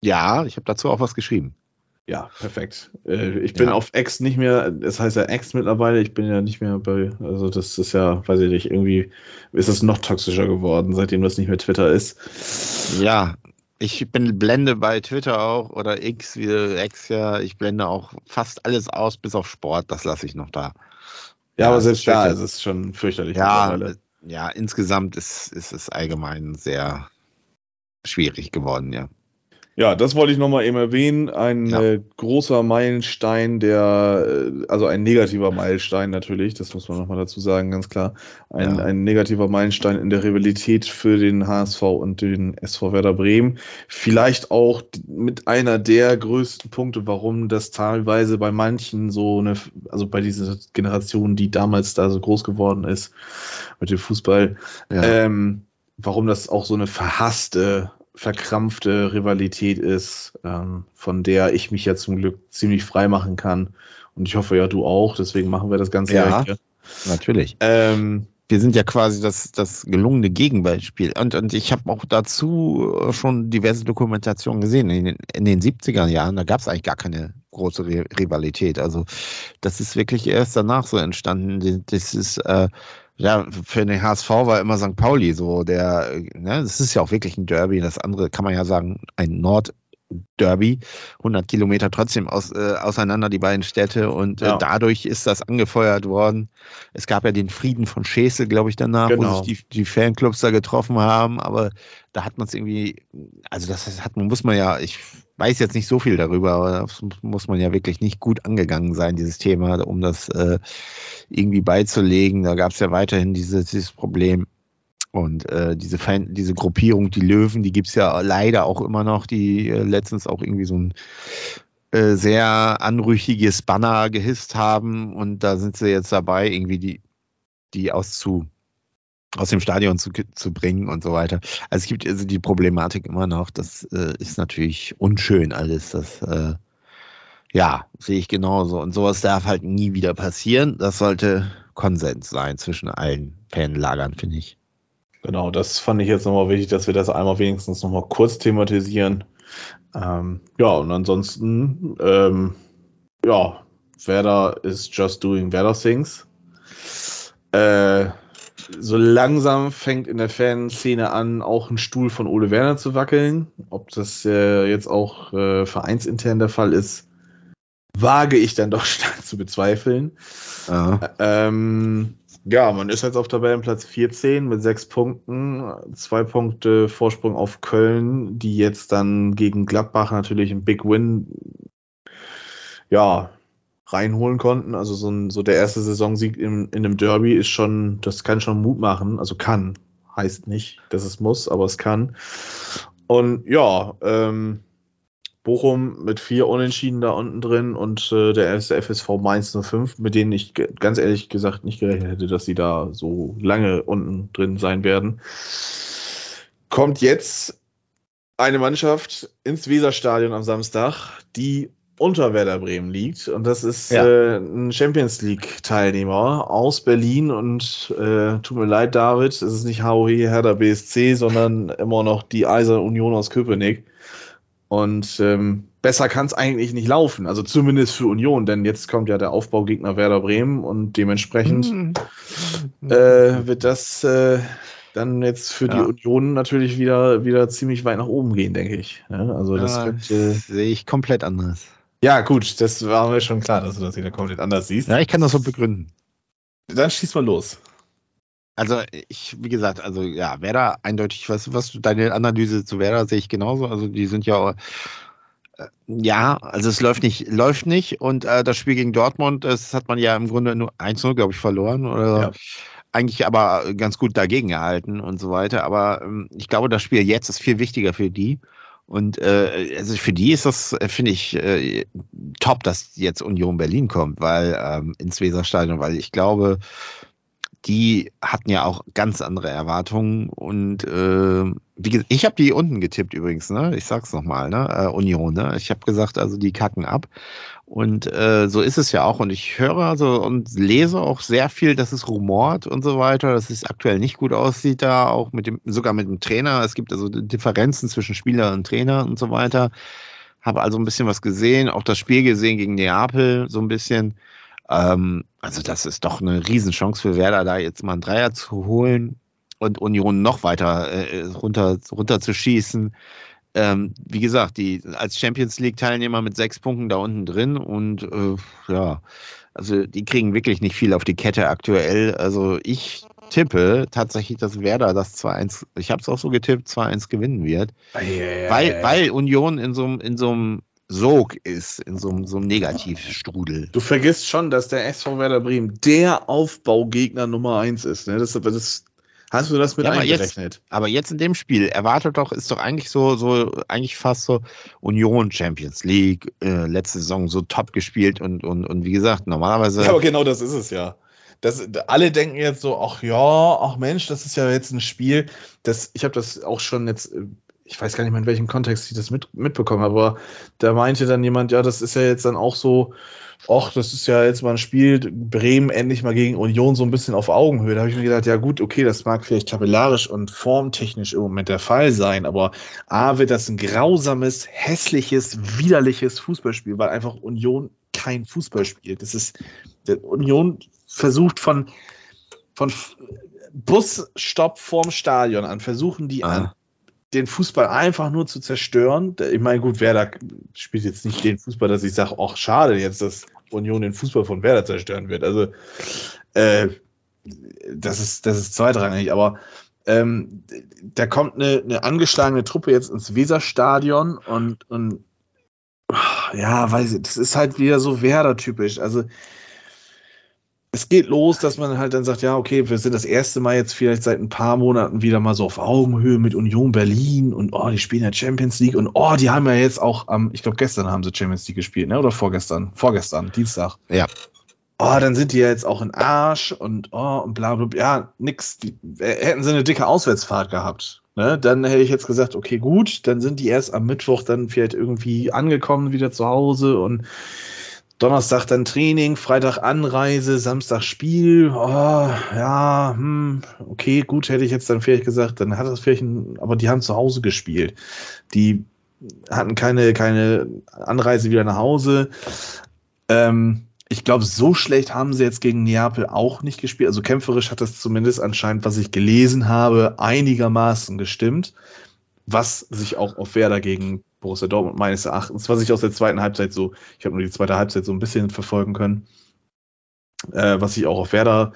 Ja, ich habe dazu auch was geschrieben.
Ja, perfekt. Äh, ich bin ja. auf X nicht mehr, es heißt ja X mittlerweile, ich bin ja nicht mehr bei, also das ist ja, weiß ich nicht, irgendwie ist es noch toxischer geworden, seitdem das nicht mehr Twitter ist.
Ja, ich bin blende bei Twitter auch oder X wie X ja, ich blende auch fast alles aus, bis auf Sport, das lasse ich noch da.
Ja, ja aber selbst da ist es schon fürchterlich.
Ja, ja insgesamt ist, ist es allgemein sehr schwierig geworden, ja.
Ja, das wollte ich nochmal eben erwähnen. Ein ja. äh, großer Meilenstein, der, äh, also ein negativer Meilenstein natürlich, das muss man nochmal dazu sagen, ganz klar. Ein, ja. ein negativer Meilenstein in der Rivalität für den HSV und den SV Werder Bremen. Vielleicht auch mit einer der größten Punkte, warum das teilweise bei manchen so eine, also bei dieser Generation, die damals da so groß geworden ist mit dem Fußball, ja. ähm, warum das auch so eine verhasste verkrampfte Rivalität ist, ähm, von der ich mich ja zum Glück ziemlich frei machen kann. Und ich hoffe ja, du auch. Deswegen machen wir das Ganze
ja. Hier. Natürlich. Ähm, wir sind ja quasi das, das gelungene Gegenbeispiel. Und, und ich habe auch dazu schon diverse Dokumentationen gesehen. In den, in den 70er Jahren, da gab es eigentlich gar keine große Rivalität. Also das ist wirklich erst danach so entstanden. Das ist äh, ja, für den HSV war immer St. Pauli so der, ne, das ist ja auch wirklich ein Derby. Das andere kann man ja sagen, ein Nord-Derby. 100 Kilometer trotzdem aus, äh, auseinander, die beiden Städte. Und äh, ja. dadurch ist das angefeuert worden. Es gab ja den Frieden von Schesel, glaube ich, danach, genau. wo sich die, die Fanclubs da getroffen haben. Aber da hat man es irgendwie, also das hat, muss man ja, ich weiß jetzt nicht so viel darüber, aber das muss man ja wirklich nicht gut angegangen sein, dieses Thema, um das äh, irgendwie beizulegen. Da gab es ja weiterhin dieses, dieses Problem. Und äh, diese, Fan, diese Gruppierung, die Löwen, die gibt es ja leider auch immer noch, die äh, letztens auch irgendwie so ein äh, sehr anrüchiges Banner gehisst haben. Und da sind sie jetzt dabei, irgendwie die, die auszu, aus dem Stadion zu, zu bringen und so weiter. Also es gibt also die Problematik immer noch. Das äh, ist natürlich unschön alles. Das äh, ja sehe ich genauso. Und sowas darf halt nie wieder passieren. Das sollte Konsens sein zwischen allen Fanlagern, finde ich.
Genau, das fand ich jetzt nochmal wichtig, dass wir das einmal wenigstens nochmal kurz thematisieren. Ähm, ja, und ansonsten, ähm, ja, Werder ist just doing Werder things. Äh, so langsam fängt in der Fanszene an, auch ein Stuhl von Ole Werner zu wackeln. Ob das äh, jetzt auch äh, vereinsintern der Fall ist, wage ich dann doch stark zu bezweifeln. Ja. Ähm, ja, man ist jetzt auf Tabellenplatz 14 mit sechs Punkten, zwei Punkte Vorsprung auf Köln, die jetzt dann gegen Gladbach natürlich ein Big Win ja, reinholen konnten. Also so, ein, so der erste Saisonsieg in, in einem Derby ist schon, das kann schon Mut machen. Also kann, heißt nicht, dass es muss, aber es kann. Und ja, ähm, Bochum mit vier Unentschieden da unten drin und äh, der erste FSV Mainz 05, mit denen ich ganz ehrlich gesagt nicht gerechnet hätte, dass sie da so lange unten drin sein werden. Kommt jetzt eine Mannschaft ins Weserstadion am Samstag, die unter Werder Bremen liegt. Und das ist ja. äh, ein Champions League-Teilnehmer aus Berlin. Und äh, tut mir leid, David, es ist nicht HOE Herder BSC, sondern immer noch die Eiser Union aus Köpenick. Und ähm, besser kann es eigentlich nicht laufen, also zumindest für Union, denn jetzt kommt ja der Aufbaugegner Werder Bremen und dementsprechend mhm. äh, wird das äh, dann jetzt für ja. die Union natürlich wieder, wieder ziemlich weit nach oben gehen, denke ich. Ja, also das ja,
könnte, sehe ich komplett anders.
Ja, gut, das war mir schon klar, dass du das wieder komplett anders siehst.
Ja, ich kann das so begründen.
Dann schieß mal los.
Also ich, wie gesagt, also ja, Werder eindeutig, was, was deine Analyse zu Werder sehe ich genauso. Also die sind ja äh, ja, also es läuft nicht, läuft nicht. Und äh, das Spiel gegen Dortmund, das hat man ja im Grunde nur 1-0, glaube ich, verloren. Oder ja. eigentlich aber ganz gut dagegen gehalten und so weiter. Aber ähm, ich glaube, das Spiel jetzt ist viel wichtiger für die. Und äh, also für die ist das, äh, finde ich, äh, top, dass jetzt Union Berlin kommt, weil ähm, ins Weserstadion, weil ich glaube, die hatten ja auch ganz andere Erwartungen und äh, wie gesagt, ich habe die unten getippt übrigens, ne? Ich sag's nochmal, ne? Äh, Union, ne? Ich habe gesagt, also die kacken ab und äh, so ist es ja auch und ich höre also und lese auch sehr viel, dass es rumort und so weiter, dass es aktuell nicht gut aussieht da, auch mit dem sogar mit dem Trainer. Es gibt also Differenzen zwischen Spieler und Trainer und so weiter. Habe also ein bisschen was gesehen, auch das Spiel gesehen gegen Neapel so ein bisschen. Ähm, also das ist doch eine Riesenchance für Werder, da jetzt mal einen Dreier zu holen und Union noch weiter äh, runter, runter zu schießen. Ähm, wie gesagt, die als Champions League-Teilnehmer mit sechs Punkten da unten drin und äh, ja, also die kriegen wirklich nicht viel auf die Kette aktuell. Also ich tippe tatsächlich, dass Werder das 2-1, ich habe es auch so getippt, 2-1 gewinnen wird. Ei, weil, weil Union in so einem Sog ist, in so, so einem Negativstrudel.
Du vergisst schon, dass der SV Werder Bremen der Aufbaugegner Nummer eins ist. Ne? Das, das, hast du das mit ja,
aber eingerechnet? Jetzt, aber jetzt in dem Spiel erwartet doch, ist doch eigentlich so, so eigentlich fast so Union Champions League, äh, letzte Saison so top gespielt und, und, und wie gesagt, normalerweise.
Ja, aber genau das ist es ja. Das, alle denken jetzt so, ach ja, ach Mensch, das ist ja jetzt ein Spiel. Das, ich habe das auch schon jetzt äh, ich weiß gar nicht mehr, in welchem Kontext ich das mit, mitbekommen habe, aber da meinte dann jemand, ja, das ist ja jetzt dann auch so, ach, das ist ja jetzt, man spielt Bremen endlich mal gegen Union so ein bisschen auf Augenhöhe. Da habe ich mir gedacht, ja gut, okay, das mag vielleicht tabellarisch und formtechnisch im Moment der Fall sein, aber A, wird das ein grausames, hässliches, widerliches Fußballspiel, weil einfach Union kein Fußball spielt. Das ist, Union versucht von, von Busstopp vorm Stadion an, versuchen die ah. an den Fußball einfach nur zu zerstören. Ich meine, gut, Werder spielt jetzt nicht den Fußball, dass ich sage, ach, schade jetzt, dass Union den Fußball von Werder zerstören wird. Also, äh, das ist, das ist zweitrangig, aber ähm, da kommt eine, eine angeschlagene Truppe jetzt ins Weserstadion und, und ja, weiß ich, das ist halt wieder so Werder-typisch. Also, es geht los, dass man halt dann sagt, ja, okay, wir sind das erste Mal jetzt vielleicht seit ein paar Monaten wieder mal so auf Augenhöhe mit Union Berlin und oh, die spielen ja Champions League und oh, die haben ja jetzt auch am, ich glaube gestern haben sie Champions League gespielt, ne? Oder vorgestern? Vorgestern, Dienstag.
Ja.
Oh, dann sind die ja jetzt auch in Arsch und oh und bla bla bla. Ja, nix. Die, äh, hätten sie eine dicke Auswärtsfahrt gehabt. Ne, dann hätte ich jetzt gesagt, okay, gut, dann sind die erst am Mittwoch dann vielleicht irgendwie angekommen wieder zu Hause und Donnerstag dann Training, Freitag Anreise, Samstag Spiel. Oh, ja, hm, okay, gut, hätte ich jetzt dann vielleicht gesagt, dann hat das vielleicht, ein, aber die haben zu Hause gespielt. Die hatten keine, keine Anreise wieder nach Hause. Ähm, ich glaube, so schlecht haben sie jetzt gegen Neapel auch nicht gespielt. Also kämpferisch hat das zumindest anscheinend, was ich gelesen habe, einigermaßen gestimmt. Was sich auch auf Werder gegen Borussia Dortmund meines Erachtens, was ich aus der zweiten Halbzeit so, ich habe nur die zweite Halbzeit so ein bisschen verfolgen können, äh, was sich auch auf Werder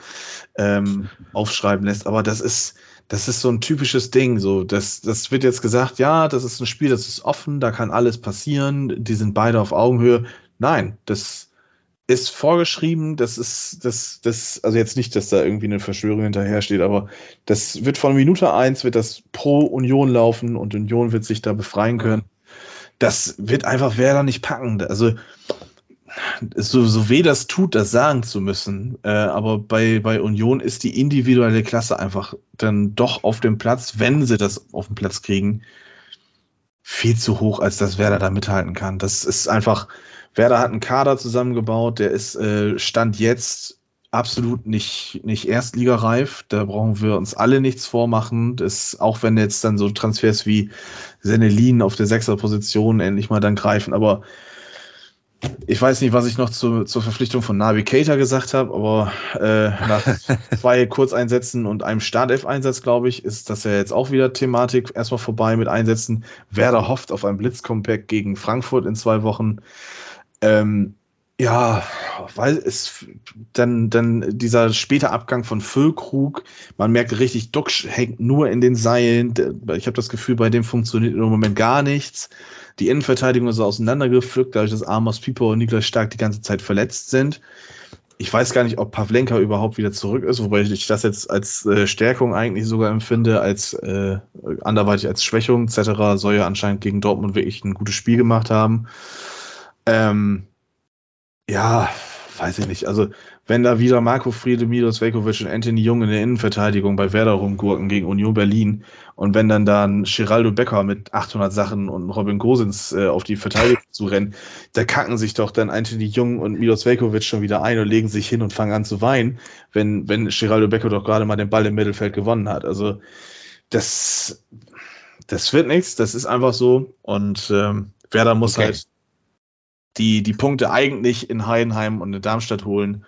ähm, aufschreiben lässt. Aber das ist, das ist so ein typisches Ding. So, das, das wird jetzt gesagt, ja, das ist ein Spiel, das ist offen, da kann alles passieren, die sind beide auf Augenhöhe. Nein, das ist vorgeschrieben, das ist, das, das, also jetzt nicht, dass da irgendwie eine Verschwörung hinterher steht, aber das wird von Minute eins wird das pro Union laufen und Union wird sich da befreien können. Das wird einfach Werder nicht packen. Also, so, so weh das tut, das sagen zu müssen. Äh, aber bei, bei Union ist die individuelle Klasse einfach dann doch auf dem Platz, wenn sie das auf dem Platz kriegen, viel zu hoch, als dass Werder da mithalten kann. Das ist einfach, Werder hat einen Kader zusammengebaut, der ist äh, Stand jetzt absolut nicht, nicht erstligareif. Da brauchen wir uns alle nichts vormachen. Das, auch wenn jetzt dann so Transfers wie Senelin auf der Sechserposition endlich mal dann greifen. Aber ich weiß nicht, was ich noch zu, zur Verpflichtung von Navigator gesagt habe, aber äh, nach zwei Kurzeinsätzen und einem Startelf-Einsatz, glaube ich, ist das ja jetzt auch wieder Thematik erstmal vorbei mit Einsätzen. Werder hofft auf ein Blitzcompact gegen Frankfurt in zwei Wochen. Ähm, ja, weil es dann, dann dieser späte Abgang von Füllkrug, man merkt richtig, Duck hängt nur in den Seilen. Ich habe das Gefühl, bei dem funktioniert im Moment gar nichts. Die Innenverteidigung ist auseinandergepflückt, dadurch, dass Amos Pieper und Niklas Stark die ganze Zeit verletzt sind. Ich weiß gar nicht, ob Pavlenka überhaupt wieder zurück ist, wobei ich das jetzt als äh, Stärkung eigentlich sogar empfinde, als äh, anderweitig als Schwächung. etc. soll ja anscheinend gegen Dortmund wirklich ein gutes Spiel gemacht haben. Ähm, ja, weiß ich nicht. Also, wenn da wieder Marco Friede, Milos Vekovic und Anthony Jung in der Innenverteidigung bei Werder rumgurken gegen Union Berlin und wenn dann da ein Geraldo Becker mit 800 Sachen und Robin Gosens äh, auf die Verteidigung zu rennen, da kacken sich doch dann Anthony Jung und Milos Vekovic schon wieder ein und legen sich hin und fangen an zu weinen, wenn, wenn Geraldo Becker doch gerade mal den Ball im Mittelfeld gewonnen hat. Also, das, das wird nichts, das ist einfach so und ähm, Werder muss okay. halt die, die Punkte eigentlich in Heidenheim und in Darmstadt holen.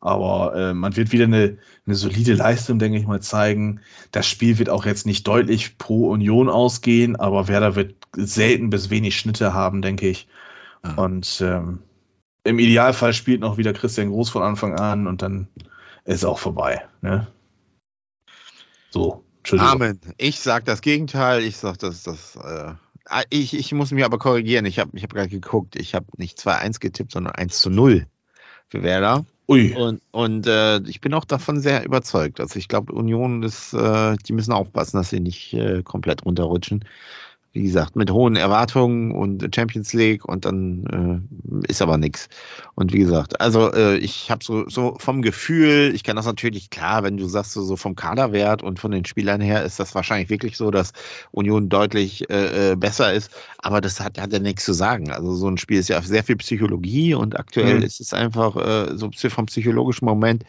Aber äh, man wird wieder eine, eine solide Leistung, denke ich mal, zeigen. Das Spiel wird auch jetzt nicht deutlich pro Union ausgehen, aber Werder wird selten bis wenig Schnitte haben, denke ich. Mhm. Und ähm, im Idealfall spielt noch wieder Christian Groß von Anfang an und dann ist auch vorbei. Ne?
So, Entschuldigung. Amen. Ich sage das Gegenteil. Ich sage, dass das äh, Ah, ich, ich muss mich aber korrigieren. Ich habe ich hab gerade geguckt. Ich habe nicht 2-1 getippt, sondern 1 zu 0 für Werder. Ui. Und, und äh, ich bin auch davon sehr überzeugt. Also ich glaube, Union ist, äh, die müssen aufpassen, dass sie nicht äh, komplett runterrutschen wie gesagt, mit hohen Erwartungen und Champions League und dann äh, ist aber nichts. Und wie gesagt, also äh, ich habe so, so vom Gefühl, ich kann das natürlich klar, wenn du sagst, so, so vom Kaderwert und von den Spielern her ist das wahrscheinlich wirklich so, dass Union deutlich äh, äh besser ist, aber das hat, hat ja nichts zu sagen. Also so ein Spiel ist ja sehr viel Psychologie und aktuell mhm. ist es einfach äh, so vom psychologischen Moment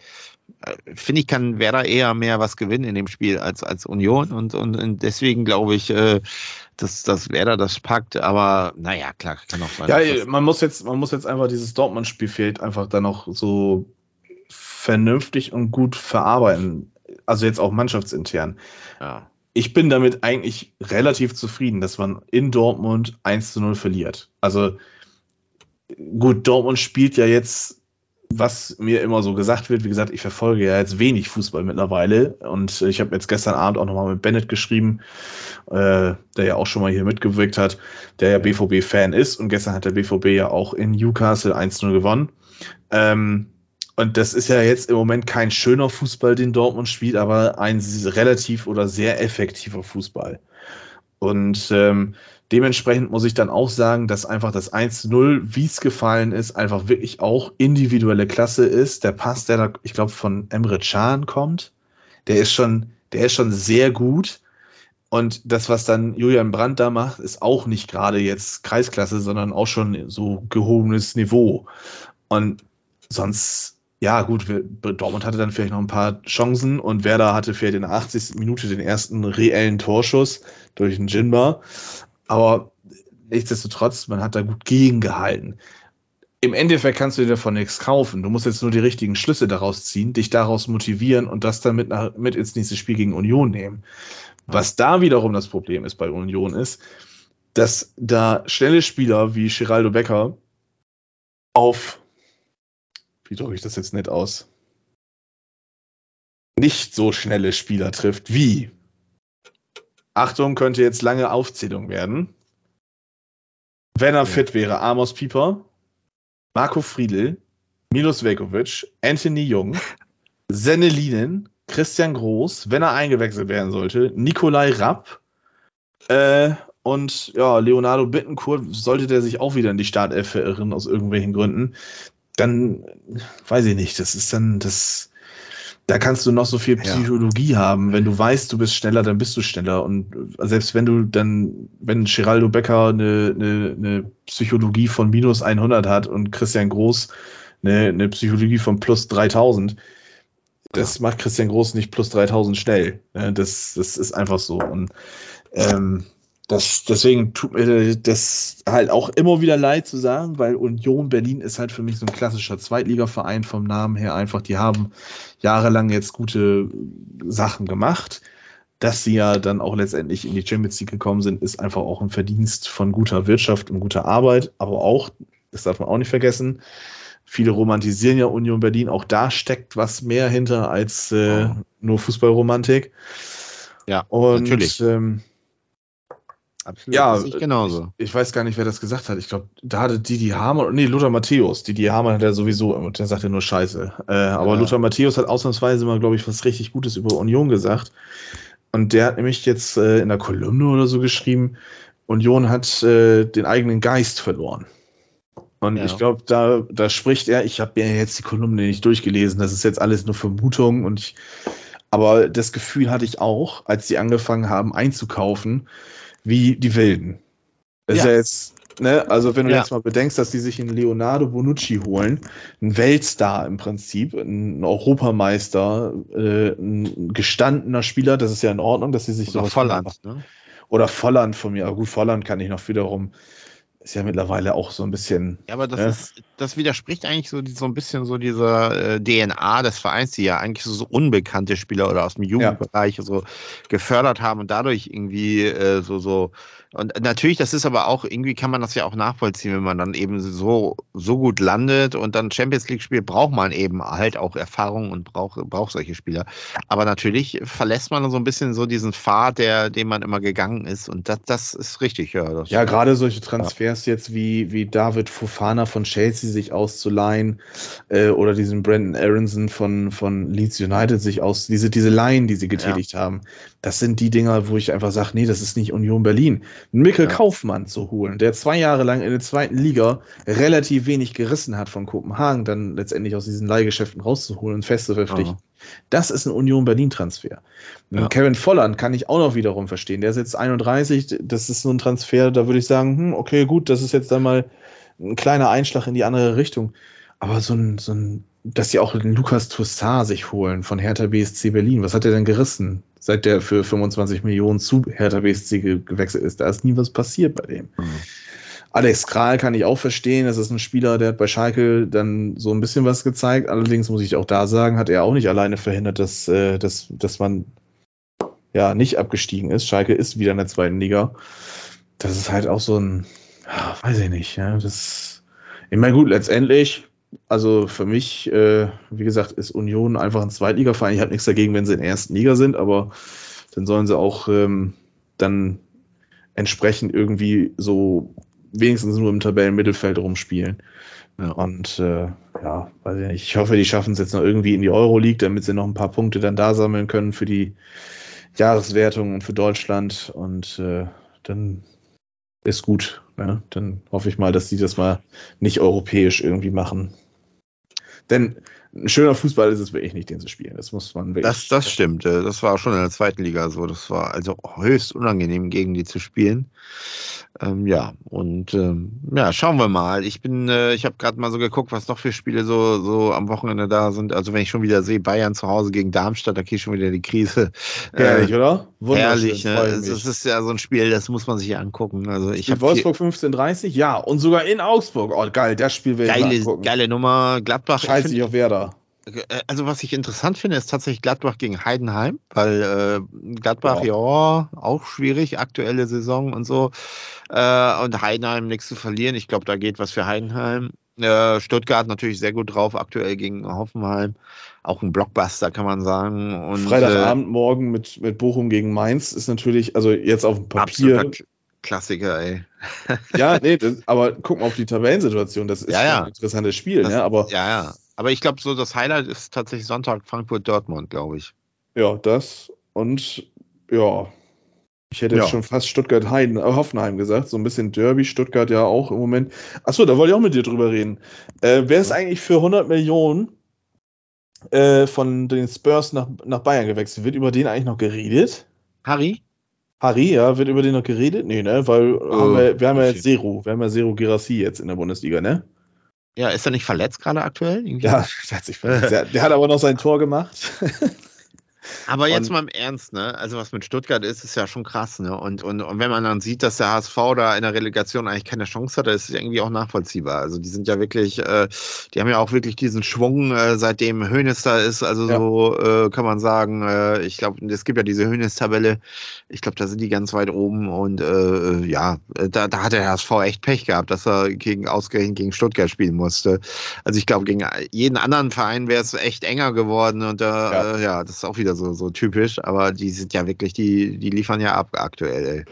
finde ich, kann Werder eher mehr was gewinnen in dem Spiel als, als Union und, und, und deswegen glaube ich, äh, dass, dass Werder das packt, aber naja, klar, kann auch sein.
Ja, man muss jetzt, man muss jetzt einfach dieses Dortmund-Spiel fehlt einfach dann noch so vernünftig und gut verarbeiten. Also jetzt auch mannschaftsintern. Ja. Ich bin damit eigentlich relativ zufrieden, dass man in Dortmund 1 zu 0 verliert. Also gut, Dortmund spielt ja jetzt was mir immer so gesagt wird, wie gesagt, ich verfolge ja jetzt wenig Fußball mittlerweile und ich habe jetzt gestern Abend auch nochmal mit Bennett geschrieben, äh, der ja auch schon mal hier mitgewirkt hat, der ja BVB-Fan ist und gestern hat der BVB ja auch in Newcastle 1-0 gewonnen. Ähm, und das ist ja jetzt im Moment kein schöner Fußball, den Dortmund spielt, aber ein relativ oder sehr effektiver Fußball. Und ähm, Dementsprechend muss ich dann auch sagen, dass einfach das 1-0, wie es gefallen ist, einfach wirklich auch individuelle Klasse ist. Der Pass, der da, ich glaube, von Emre Can kommt, der ist schon, der ist schon sehr gut. Und das, was dann Julian Brandt da macht, ist auch nicht gerade jetzt Kreisklasse, sondern auch schon so gehobenes Niveau. Und sonst, ja, gut, Dortmund hatte dann vielleicht noch ein paar Chancen und Werder hatte vielleicht in der 80. Minute den ersten reellen Torschuss durch den Jinba. Aber nichtsdestotrotz, man hat da gut gegengehalten. Im Endeffekt kannst du dir davon nichts kaufen. Du musst jetzt nur die richtigen Schlüsse daraus ziehen, dich daraus motivieren und das dann mit, nach, mit ins nächste Spiel gegen Union nehmen. Was da wiederum das Problem ist bei Union ist, dass da schnelle Spieler wie Geraldo Becker auf, wie drücke ich das jetzt nett aus, nicht so schnelle Spieler trifft wie, Achtung, könnte jetzt lange Aufzählung werden. Wenn er ja. fit wäre, Amos Pieper, Marco Friedl, Milos Velkovic, Anthony Jung, Sennelinen, Christian Groß, wenn er eingewechselt werden sollte, Nikolai Rapp äh, und ja, Leonardo Bittencourt, sollte der sich auch wieder in die Startelf verirren aus irgendwelchen Gründen, dann weiß ich nicht, das ist dann das da kannst du noch so viel Psychologie ja. haben. Wenn du weißt, du bist schneller, dann bist du schneller. Und selbst wenn du dann, wenn Geraldo Becker eine, eine, eine Psychologie von minus 100 hat und Christian Groß eine, eine Psychologie von plus 3000, das macht Christian Groß nicht plus 3000 schnell. Das, das ist einfach so. Und ähm, das, deswegen tut mir das halt auch immer wieder leid zu sagen, weil Union Berlin ist halt für mich so ein klassischer Zweitligaverein vom Namen her einfach. Die haben jahrelang jetzt gute Sachen gemacht. Dass sie ja dann auch letztendlich in die Champions League gekommen sind, ist einfach auch ein Verdienst von guter Wirtschaft und guter Arbeit. Aber auch, das darf man auch nicht vergessen, viele romantisieren ja Union Berlin. Auch da steckt was mehr hinter als äh, nur Fußballromantik.
Ja,
und, natürlich. Ähm,
Absolut. Ja, ich genauso.
Ich, ich, weiß gar nicht, wer das gesagt hat. Ich glaube, da hatte Didi Hamann, nee, Lothar Matthäus. Didi Hamann hat ja sowieso, und der sagt ja nur Scheiße. Äh, aber ja. Lothar Matthäus hat ausnahmsweise mal, glaube ich, was richtig Gutes über Union gesagt. Und der hat nämlich jetzt äh, in der Kolumne oder so geschrieben, Union hat äh, den eigenen Geist verloren. Und ja. ich glaube, da, da spricht er, ich habe mir jetzt die Kolumne nicht durchgelesen, das ist jetzt alles nur Vermutung und ich, aber das Gefühl hatte ich auch, als sie angefangen haben einzukaufen, wie die Wilden. Ja. ist ja jetzt, ne, also wenn du ja. jetzt mal bedenkst, dass die sich einen Leonardo Bonucci holen, ein Weltstar im Prinzip, ein Europameister, äh, ein gestandener Spieler, das ist ja in Ordnung, dass sie sich
so. Oder Volland, ne?
Oder Volland von mir, aber gut, Volland kann ich noch wiederum ist ja mittlerweile auch so ein bisschen.
Ja, aber das, äh, ist, das widerspricht eigentlich so, so ein bisschen so dieser äh, DNA des Vereins, die ja eigentlich so, so, unbekannte Spieler oder aus dem Jugendbereich ja. so gefördert haben und dadurch irgendwie äh, so, so und natürlich, das ist aber auch, irgendwie kann man das ja auch nachvollziehen, wenn man dann eben so, so gut landet und dann Champions League spielt, braucht man eben halt auch Erfahrung und braucht, braucht solche Spieler. Aber natürlich verlässt man so ein bisschen so diesen Pfad, der, den man immer gegangen ist. Und das, das ist richtig,
ja. ja, gerade solche Transfers ja. jetzt wie, wie David Fofana von Chelsea sich auszuleihen äh, oder diesen Brandon Aronson von, von Leeds United sich aus, diese, diese Laien, die sie getätigt ja. haben. Das sind die Dinger, wo ich einfach sage, nee, das ist nicht Union Berlin Mikkel ja. Kaufmann zu holen, der zwei Jahre lang in der zweiten Liga relativ wenig gerissen hat von Kopenhagen, dann letztendlich aus diesen Leihgeschäften rauszuholen und fest zu verpflichten. Ja. Das ist ein Union Berlin-Transfer. Ja. Kevin Volland kann ich auch noch wiederum verstehen. Der ist jetzt 31, das ist so ein Transfer, da würde ich sagen, hm, okay, gut, das ist jetzt dann mal ein kleiner Einschlag in die andere Richtung. Aber so ein, so ein dass sie auch den Lukas Toussaint sich holen von Hertha BSC Berlin. Was hat er denn gerissen? seit der für 25 Millionen zu Hertha BSC gewechselt ist. Da ist nie was passiert bei dem. Mhm. Alex Kral kann ich auch verstehen. Das ist ein Spieler, der hat bei Schalke dann so ein bisschen was gezeigt. Allerdings muss ich auch da sagen, hat er auch nicht alleine verhindert, dass, äh, dass, dass man ja nicht abgestiegen ist. Schalke ist wieder in der zweiten Liga. Das ist halt auch so ein, ja, weiß ich nicht. Ja, das, ich meine, gut, letztendlich also für mich, äh, wie gesagt, ist Union einfach ein Zweitligaverein. Ich habe nichts dagegen, wenn sie in der ersten Liga sind, aber dann sollen sie auch ähm, dann entsprechend irgendwie so wenigstens nur im Tabellenmittelfeld rumspielen. Ja. Und äh, ja, weiß ich nicht. Ich hoffe, die schaffen es jetzt noch irgendwie in die Euroleague, damit sie noch ein paar Punkte dann da sammeln können für die Jahreswertung und für Deutschland. Und äh, dann ist gut. Ne? Dann hoffe ich mal, dass die das mal nicht europäisch irgendwie machen. Denn ein schöner Fußball ist es wirklich nicht, den zu spielen. Das muss man wirklich.
Das, das stimmt. Das war schon in der zweiten Liga so. Das war also höchst unangenehm, gegen die zu spielen. Ähm, ja, und ähm, ja, schauen wir mal. Ich bin, äh, ich habe gerade mal so geguckt, was noch für Spiele so, so am Wochenende da sind. Also wenn ich schon wieder sehe, Bayern zu Hause gegen Darmstadt, da kriege ich schon wieder die Krise.
Äh, oder?
Herrlich, ne? Das ist ja so ein Spiel, das muss man sich angucken. Also ich habe
Wolfsburg 15:30, ja, und sogar in Augsburg. Oh, geil, das Spiel will
geile, ich Geile Nummer. Gladbach.
Scheiße ich auf Werder.
Äh, also was ich interessant finde, ist tatsächlich Gladbach gegen Heidenheim, weil äh, Gladbach ja. ja. auch schwierig, aktuelle Saison und so. Äh, und Heidenheim nichts zu verlieren. Ich glaube, da geht was für Heidenheim. Äh, Stuttgart natürlich sehr gut drauf, aktuell gegen Hoffenheim. Auch ein Blockbuster, kann man sagen. Und,
Freitagabend äh, morgen mit, mit Bochum gegen Mainz ist natürlich, also jetzt auf dem Papier.
Klassiker, ey.
ja, nee, das, aber guck mal auf die Tabellensituation. Das ist
ja, ja.
ein interessantes Spiel,
das,
ne? Aber
ja, ja. Aber ich glaube, so das Highlight ist tatsächlich Sonntag Frankfurt-Dortmund, glaube ich.
Ja, das und ja, ich hätte jetzt ja. schon fast Stuttgart-Heiden, äh, Hoffenheim gesagt. So ein bisschen Derby, Stuttgart ja auch im Moment. Achso, da wollte ich auch mit dir drüber reden. Äh, wer ist eigentlich für 100 Millionen äh, von den Spurs nach, nach Bayern gewechselt? Wird über den eigentlich noch geredet?
Harry?
Harry, ja, wird über den noch geredet? Nee, ne? Weil oh, haben wir, wir, haben ja jetzt Zero. Wir haben ja Zero Girassi jetzt in der Bundesliga, ne?
Ja, ist er nicht verletzt gerade aktuell?
Irgendwie? Ja, der hat sich verletzt. der, der hat aber noch sein Tor gemacht.
Aber jetzt und, mal im Ernst, ne? Also was mit Stuttgart ist, ist ja schon krass, ne? Und, und, und wenn man dann sieht, dass der HSV da in der Relegation eigentlich keine Chance hat, ist es irgendwie auch nachvollziehbar. Also die sind ja wirklich, äh, die haben ja auch wirklich diesen Schwung, äh, seitdem Hönes da ist. Also ja. so äh, kann man sagen, äh, ich glaube, es gibt ja diese Hönes-Tabelle. Ich glaube, da sind die ganz weit oben und äh, ja, da, da hat der HSV echt Pech gehabt, dass er gegen ausgerechnet gegen Stuttgart spielen musste. Also ich glaube, gegen jeden anderen Verein wäre es echt enger geworden und äh, ja. Äh, ja, das ist auch wieder so, so typisch, aber die sind ja wirklich, die, die liefern ja ab aktuell. Ey.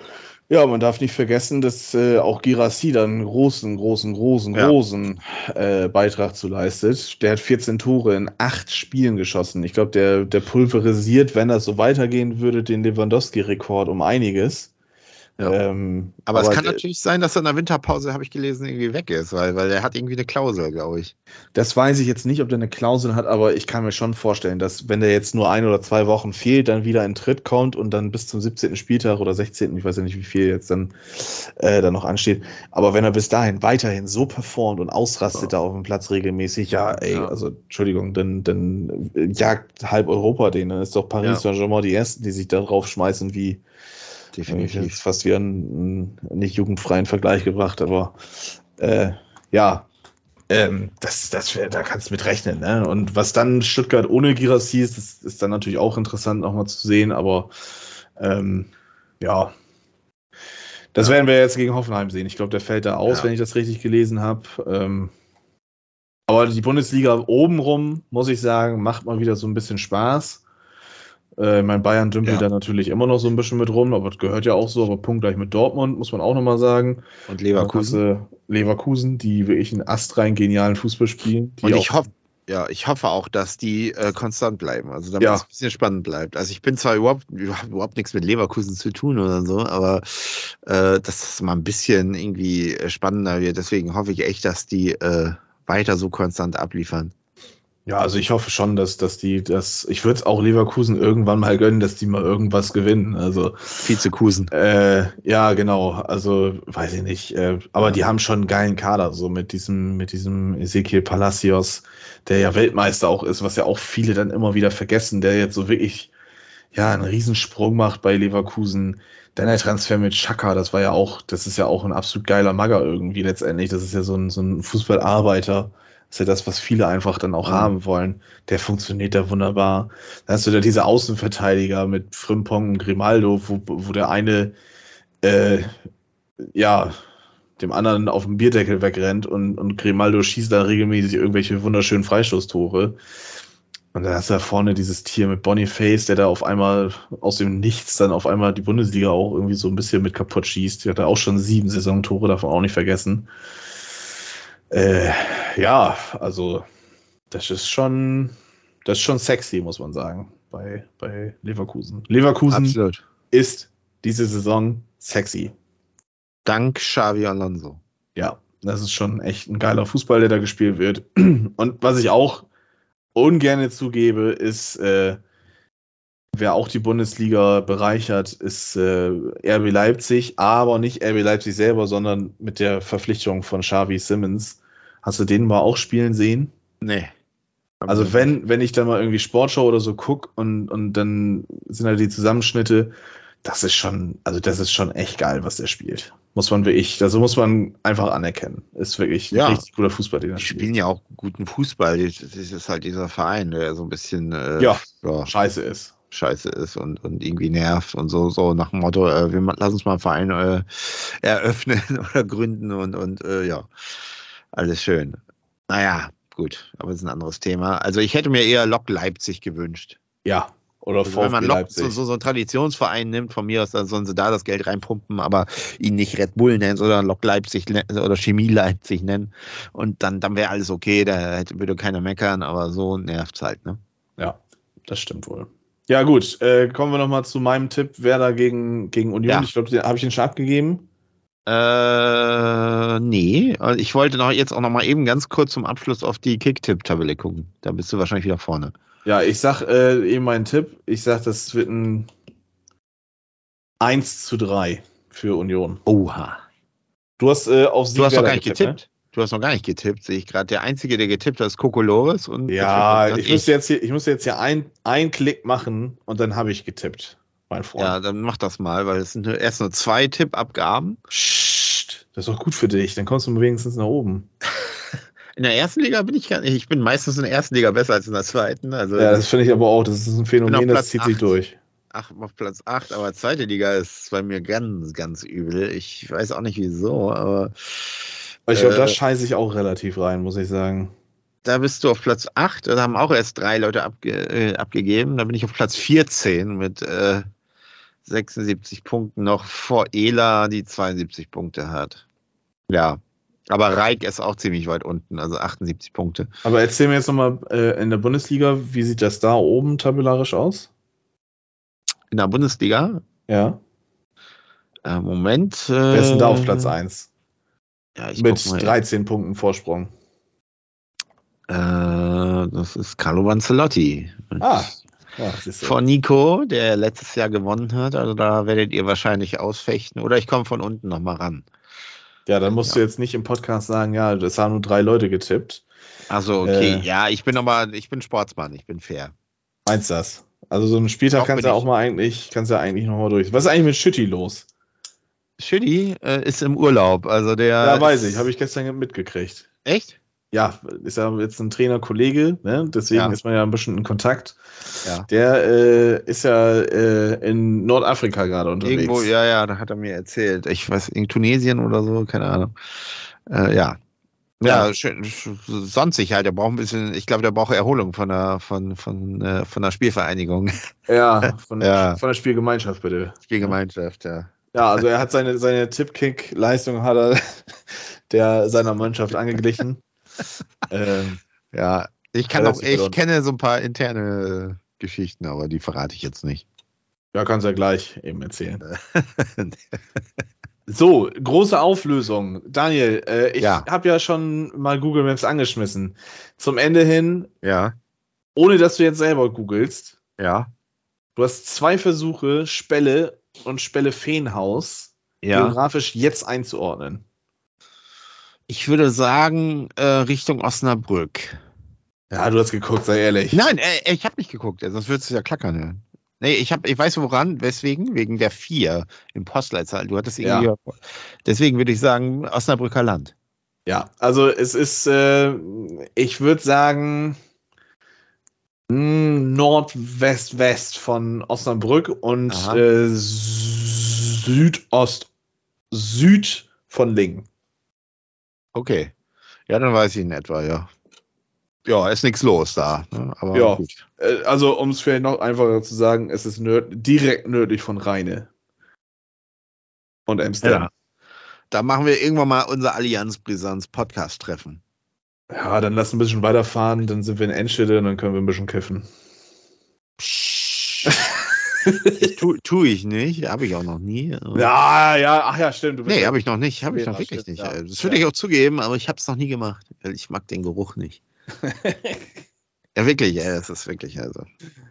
Ja, man darf nicht vergessen, dass äh, auch Girassi dann einen großen, großen, großen, ja. großen äh, Beitrag zu leistet. Der hat 14 Tore in acht Spielen geschossen. Ich glaube, der, der pulverisiert, wenn das so weitergehen würde, den Lewandowski-Rekord um einiges.
Ja. Ähm, aber, aber, es kann natürlich sein, dass er in der Winterpause, habe ich gelesen, irgendwie weg ist, weil, weil er hat irgendwie eine Klausel, glaube ich.
Das weiß ich jetzt nicht, ob der eine Klausel hat, aber ich kann mir schon vorstellen, dass wenn der jetzt nur ein oder zwei Wochen fehlt, dann wieder in Tritt kommt und dann bis zum 17. Spieltag oder 16., ich weiß ja nicht, wie viel jetzt dann, äh, dann noch ansteht. Aber wenn er bis dahin weiterhin so performt und ausrastet ja. da auf dem Platz regelmäßig, ja, ey, ja. also Entschuldigung, dann, dann jagt halb Europa den. Dann ist doch Paris. Saint-Germain die Ersten, die sich da drauf schmeißen wie definitiv. Ich fast wie einen, einen nicht jugendfreien Vergleich gebracht, aber äh, ja, ähm, das, das da kannst du mit rechnen. Ne? Und was dann Stuttgart ohne Girassi ist, das ist dann natürlich auch interessant nochmal zu sehen, aber ähm, ja, das werden wir jetzt gegen Hoffenheim sehen. Ich glaube, der fällt da aus, ja. wenn ich das richtig gelesen habe. Ähm, aber die Bundesliga obenrum, muss ich sagen, macht mal wieder so ein bisschen Spaß. Äh, mein Bayern dümpelt ja. da natürlich immer noch so ein bisschen mit rum, aber das gehört ja auch so, aber punktgleich mit Dortmund, muss man auch nochmal sagen.
Und Leverkusen.
Leverkusen, die wirklich einen astrein genialen Fußball spielen.
Und ich hoffe, ja, ich hoffe auch, dass die äh, konstant bleiben, also damit ja. es ein bisschen spannend bleibt. Also ich bin zwar überhaupt, überhaupt nichts mit Leverkusen zu tun oder so, aber äh, dass es mal ein bisschen irgendwie spannender wird. Deswegen hoffe ich echt, dass die äh, weiter so konstant abliefern.
Ja, also ich hoffe schon, dass, dass die, dass ich würde es auch Leverkusen irgendwann mal gönnen, dass die mal irgendwas gewinnen. Also
Vizekusen.
Äh, ja, genau. Also weiß ich nicht. Äh, aber die haben schon einen geilen Kader, so mit diesem, mit diesem Ezekiel Palacios, der ja Weltmeister auch ist, was ja auch viele dann immer wieder vergessen, der jetzt so wirklich ja einen Riesensprung macht bei Leverkusen. Dann der Transfer mit Chaka, das war ja auch, das ist ja auch ein absolut geiler Magger irgendwie letztendlich. Das ist ja so ein, so ein Fußballarbeiter ist ja das, was viele einfach dann auch mhm. haben wollen. Der funktioniert da wunderbar. Dann hast du da diese Außenverteidiger mit Frimpong und Grimaldo, wo, wo der eine äh, ja dem anderen auf dem Bierdeckel wegrennt und, und Grimaldo schießt da regelmäßig irgendwelche wunderschönen Freistoßtore. Und dann hast du da vorne dieses Tier mit Boniface, der da auf einmal aus dem Nichts dann auf einmal die Bundesliga auch irgendwie so ein bisschen mit kaputt schießt. Der hat da auch schon sieben Saisontore, davon auch nicht vergessen. Äh, ja, also das ist schon, das ist schon sexy, muss man sagen, bei, bei Leverkusen. Leverkusen Absolut. ist diese Saison sexy.
Dank Xavi Alonso.
Ja, das ist schon echt ein geiler Fußball, der da gespielt wird. Und was ich auch ungern zugebe, ist, äh, wer auch die Bundesliga bereichert, ist äh, RB Leipzig, aber nicht RB Leipzig selber, sondern mit der Verpflichtung von Xavi Simmons. Hast du den mal auch spielen sehen?
Nee.
Also wenn, wenn ich da mal irgendwie Sportschau oder so guck und, und dann sind halt die Zusammenschnitte, das ist schon, also das ist schon echt geil, was der spielt. Muss man wirklich, also muss man einfach anerkennen. Ist wirklich
Ja.
ein richtig guter Fußball, den er
Die
spielt.
spielen ja auch guten Fußball. Das ist halt dieser Verein, der so ein bisschen äh,
Ja.
ja,
Scheiße ist.
scheiße ist und, und irgendwie nervt und so, so nach dem Motto, äh, wir lass uns mal einen Verein äh, eröffnen oder gründen und, und äh, ja, alles schön. Naja, gut, aber das ist ein anderes Thema. Also ich hätte mir eher Lok Leipzig gewünscht.
Ja. Oder
Also wenn man
VfB
Lok, so, so, so einen Traditionsverein nimmt, von mir aus, dann sollen sie da das Geld reinpumpen, aber ihn nicht Red Bull nennen, sondern Lok Leipzig ne- oder Chemie Leipzig nennen. Und dann, dann wäre alles okay, da hätte, würde keiner meckern, aber so nervt's halt, ne?
Ja, das stimmt wohl. Ja, gut. Äh, kommen wir nochmal zu meinem Tipp. Werder gegen, gegen Union.
Ja.
Ich glaube, habe ich den schon abgegeben?
Äh, nee. Also Ich wollte noch jetzt auch noch mal eben ganz kurz zum Abschluss auf die Kick-Tipp-Tabelle gucken. Da bist du wahrscheinlich wieder vorne.
Ja, ich sag äh, eben meinen Tipp. Ich sag, das wird ein 1 zu 3 für Union.
Oha.
Du hast äh, auf Sieg
Du hast doch gar nicht getippt. Du hast noch gar nicht getippt, sehe ich gerade. Der Einzige, der getippt hat, ist Coco Loris. Und
Ne? Ja,
und
ich müsste jetzt hier, ich müsste jetzt hier ein, ein Klick machen und dann habe ich getippt, mein Freund.
Ja, dann mach das mal, weil es sind erst nur zwei Tippabgaben.
Psst, das ist doch gut für dich. Dann kommst du wenigstens nach oben.
In der ersten Liga bin ich gar nicht. Ich bin meistens in der ersten Liga besser als in der zweiten. Also
Ja, das finde ich aber auch. Das ist ein Phänomen, das zieht sich
acht.
durch.
ach, auf Platz 8, aber zweite Liga ist bei mir ganz, ganz übel. Ich weiß auch nicht wieso, aber
Aber ich glaube,
Äh,
da scheiße ich auch relativ rein, muss ich sagen.
da bist du auf Platz 8. Da haben auch erst drei Leute abge äh, abgegeben. Da bin ich auf Platz 14 mit äh, 76 Punkten noch vor Ela, die 72 Punkte hat. Ja. Aber Reik ist auch ziemlich weit unten, also 78 Punkte.
Aber erzähl mir jetzt nochmal äh, in der Bundesliga, wie sieht das da oben tabellarisch aus?
In der Bundesliga,
Ja.
äh, Moment. Äh,
Wer ist denn da auf Platz 1?
Ja, ich
Mit
guck mal.
13 Punkten Vorsprung.
Äh, das ist Carlo Ancelotti.
Ah, ja.
Von Nico, der letztes Jahr gewonnen hat. Also da werdet ihr wahrscheinlich ausfechten. Oder ich komme von unten nochmal ran.
ja, dann musst
Ja.
du jetzt nicht im Podcast sagen, ja, das haben nur drei Leute getippt.
Also okay,
Äh.
ja, ich bin aber, ich bin Sportsmann, ich bin fair.
Meinst du das? Also so einen Spieltag
Doch,
kannst du ja auch mal eigentlich, kannst du ja eigentlich nochmal durch. Was ist eigentlich mit Schütti los?
Schütti äh, ist im Urlaub, also der.
Ja, weiß ich, habe ich gestern mitgekriegt.
Echt?
Ja, ist ja jetzt ein Trainerkollege, ne? deswegen
Ja.
ist man ja ein bisschen in Kontakt.
Ja.
Der äh, ist ja äh, in Nordafrika gerade unterwegs.
Irgendwo, ja, ja, da hat er mir erzählt. Ich weiß, in Tunesien oder so, keine Ahnung. Äh, ja. Ja,
Ja.
schön, sch- sonstig halt. Der braucht ein bisschen, ich glaube, der braucht Erholung von der, von, von, äh, von der Spielvereinigung,
Ja, von,
Ja.
von der Spielgemeinschaft bitte.
Spielgemeinschaft, ja.
Ja, also er hat seine, seine Tippkick-Leistung hat er der seiner Mannschaft angeglichen. ähm,
Ja, ich kann auch, ich
verloren.
kenne so ein paar interne Geschichten, aber die verrate ich jetzt nicht.
ja, kannst ja gleich eben erzählen. So, große Auflösung. Daniel, äh, ich
Ja.
habe ja schon mal Google Maps angeschmissen. Zum Ende hin,
ja,
ohne dass du jetzt selber googelst,
ja,
du hast zwei Versuche, Spelle und Spelle Feenhaus
ja.
geografisch jetzt einzuordnen.
Ich würde sagen, äh, Richtung Osnabrück.
Ja, du hast geguckt, sei ehrlich.
Nein, äh, ich habe nicht geguckt, sonst würdest du ja klackern hören. Nee, ich, hab, ich weiß woran, weswegen, wegen der 4 im Postleitzahl. Du hattest irgendwie. Deswegen würde ich sagen, Osnabrücker Land.
Ja, also es ist, äh, ich würde sagen, mh, Nordwest-West von Osnabrück und äh, Südost, Süd von Lingen.
Okay. Ja, dann weiß ich in etwa, ja. Ja, ist nichts los da. Ne? Aber
Ja.
gut.
Äh, also, um es vielleicht noch einfacher zu sagen, es ist nörd direkt nördlich von Rheine. Und Amsterdam.
Ja. Da machen wir irgendwann mal unser Allianz Brisanz Podcast treffen.
Ja. dann lass ein bisschen weiterfahren, dann sind wir in Enschede und dann können wir ein bisschen kiffen.
Tu, tu ich nicht, habe ich auch noch nie.
Ja, ja, ach ja, stimmt. Du bist
Nee,
ja-
habe ich noch nicht, habe ich
Ja,
noch wirklich
stimmt,
nicht.
ja.
Das würde ich auch zugeben, aber ich habe es noch nie gemacht, weil ich mag den Geruch nicht. Ja, wirklich, ja, das ist wirklich, also.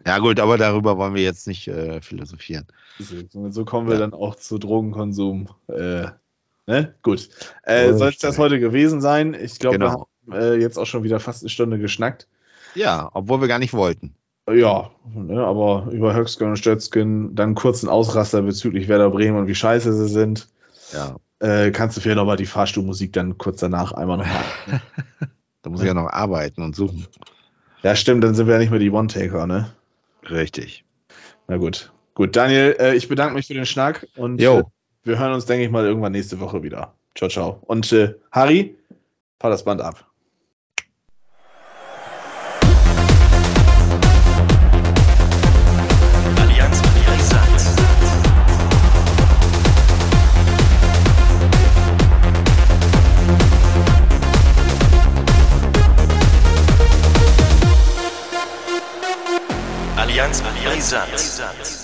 Ja, gut, aber darüber wollen wir jetzt nicht äh, philosophieren.
So, so kommen wir ja. dann auch zu Drogenkonsum. Äh, ne? Gut. Äh, Soll es das heute gewesen sein? Ich glaube, genau. wir haben äh, jetzt auch schon wieder fast eine Stunde geschnackt.
Ja, obwohl wir gar nicht wollten.
Ja, ne, aber über Höcksken und Stötzken dann kurzen Ausraster bezüglich Werder Bremen und wie scheiße sie sind.
Ja.
Äh, kannst du vielleicht nochmal die Fahrstuhlmusik dann kurz danach einmal noch
machen. da muss ich ja noch arbeiten und suchen.
Ja, stimmt, dann sind wir ja nicht mehr die One-Taker, ne?
Richtig.
Na gut. Gut, Daniel, äh, ich bedanke mich für den Schnack und äh, wir hören uns, denke ich mal, irgendwann nächste Woche wieder. Ciao, ciao. Und äh, Harry, fahr das Band ab.
Allianz Brisant.